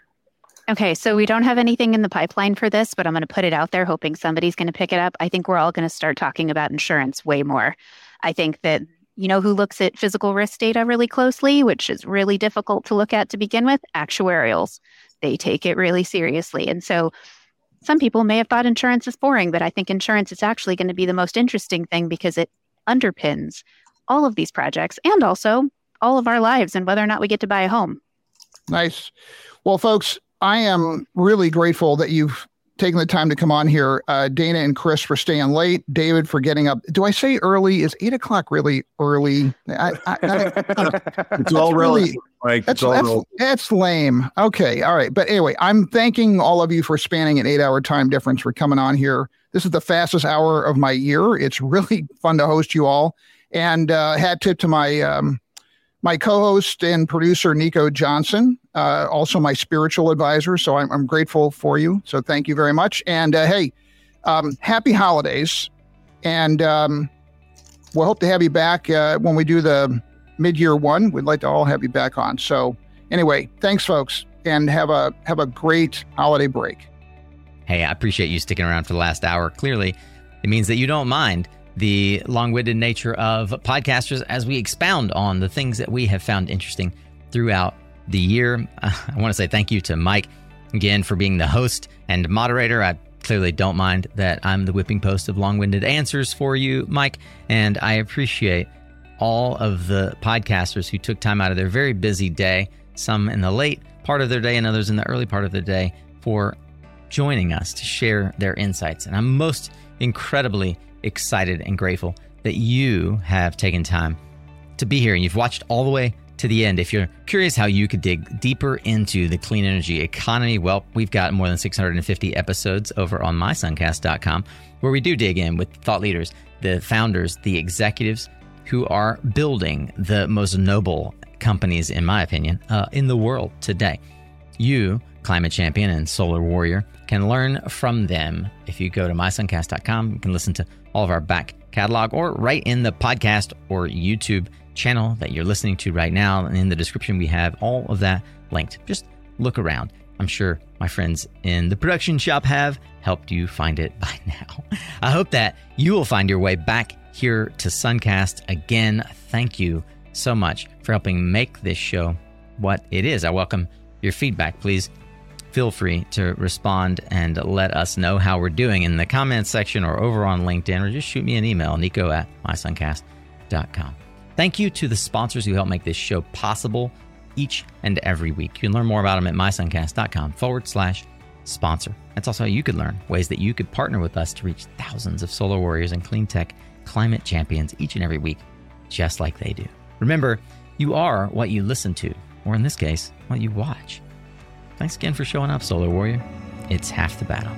Okay, so we don't have anything in the pipeline for this, but I'm going to put it out there hoping somebody's going to pick it up. I think we're all going to start talking about insurance way more. I think that you know who looks at physical risk data really closely, which is really difficult to look at to begin with? Actuarials. They take it really seriously. And so some people may have thought insurance is boring, but I think insurance is actually going to be the most interesting thing because it underpins all of these projects and also all of our lives and whether or not we get to buy a home. Nice. Well, folks, I am really grateful that you've taken the time to come on here. Uh, Dana and Chris for staying late. David for getting up. Do I say early? Is eight o'clock really early? I, I, I, it's all really, Mike. That's, that's, that's, lame. Okay. All right. But anyway, I'm thanking all of you for spanning an eight hour time difference for coming on here. This is the fastest hour of my year. It's really fun to host you all. And uh, hat tip to my um, my co-host and producer Nico Johnson, uh, also my spiritual advisor. So I'm, I'm, grateful for you. So thank you very much. And uh, hey, um, happy holidays, and um, we'll hope to have you back uh, when we do the mid-year one. We'd like to all have you back on. So anyway, thanks, folks, and have a have a great holiday break. Hey, I appreciate you sticking around for the last hour. Clearly, it means that you don't mind the long winded nature of podcasters as we expound on the things that we have found interesting throughout the year. I want to say thank you to Mike again for being the host and moderator. I clearly don't mind that I'm the whipping post of long winded answers for you, Mike. And I appreciate all of the podcasters who took time out of their very busy day, some in the late part of their day and others in the early part of their day, for joining us to share their insights. And I'm most incredibly excited and grateful that you have taken time to be here and you've watched all the way to the end. If you're curious how you could dig deeper into the clean energy economy, well, we've got more than 650 episodes over on mysuncast.com where we do dig in with thought leaders, the founders, the executives who are building the most noble companies, in my opinion, uh, in the world today. You, climate champion and solar warrior, can learn from them if you go to mysuncast.com. You can listen to all of our back catalog or right in the podcast or YouTube channel that you're listening to right now. And in the description, we have all of that linked. Just look around. I'm sure my friends in the production shop have helped you find it by now. I hope that you will find your way back here to Suncast. Again, thank you so much for helping make this show what it is. I welcome your feedback. Please feel free to respond and let us know how we're doing in the comments section or over on LinkedIn, or just shoot me an email, nico at mysuncast.com. Thank you to the sponsors who help make this show possible each and every week. You can learn more about them at mysuncast.com forward slash sponsor. That's also how you could learn ways that you could partner with us to reach thousands of solar warriors and clean tech climate champions each and every week, just like they do. Remember, you are what you listen to, or in this case, what you watch. Thanks again for showing up, Solar Warrior. It's half the battle.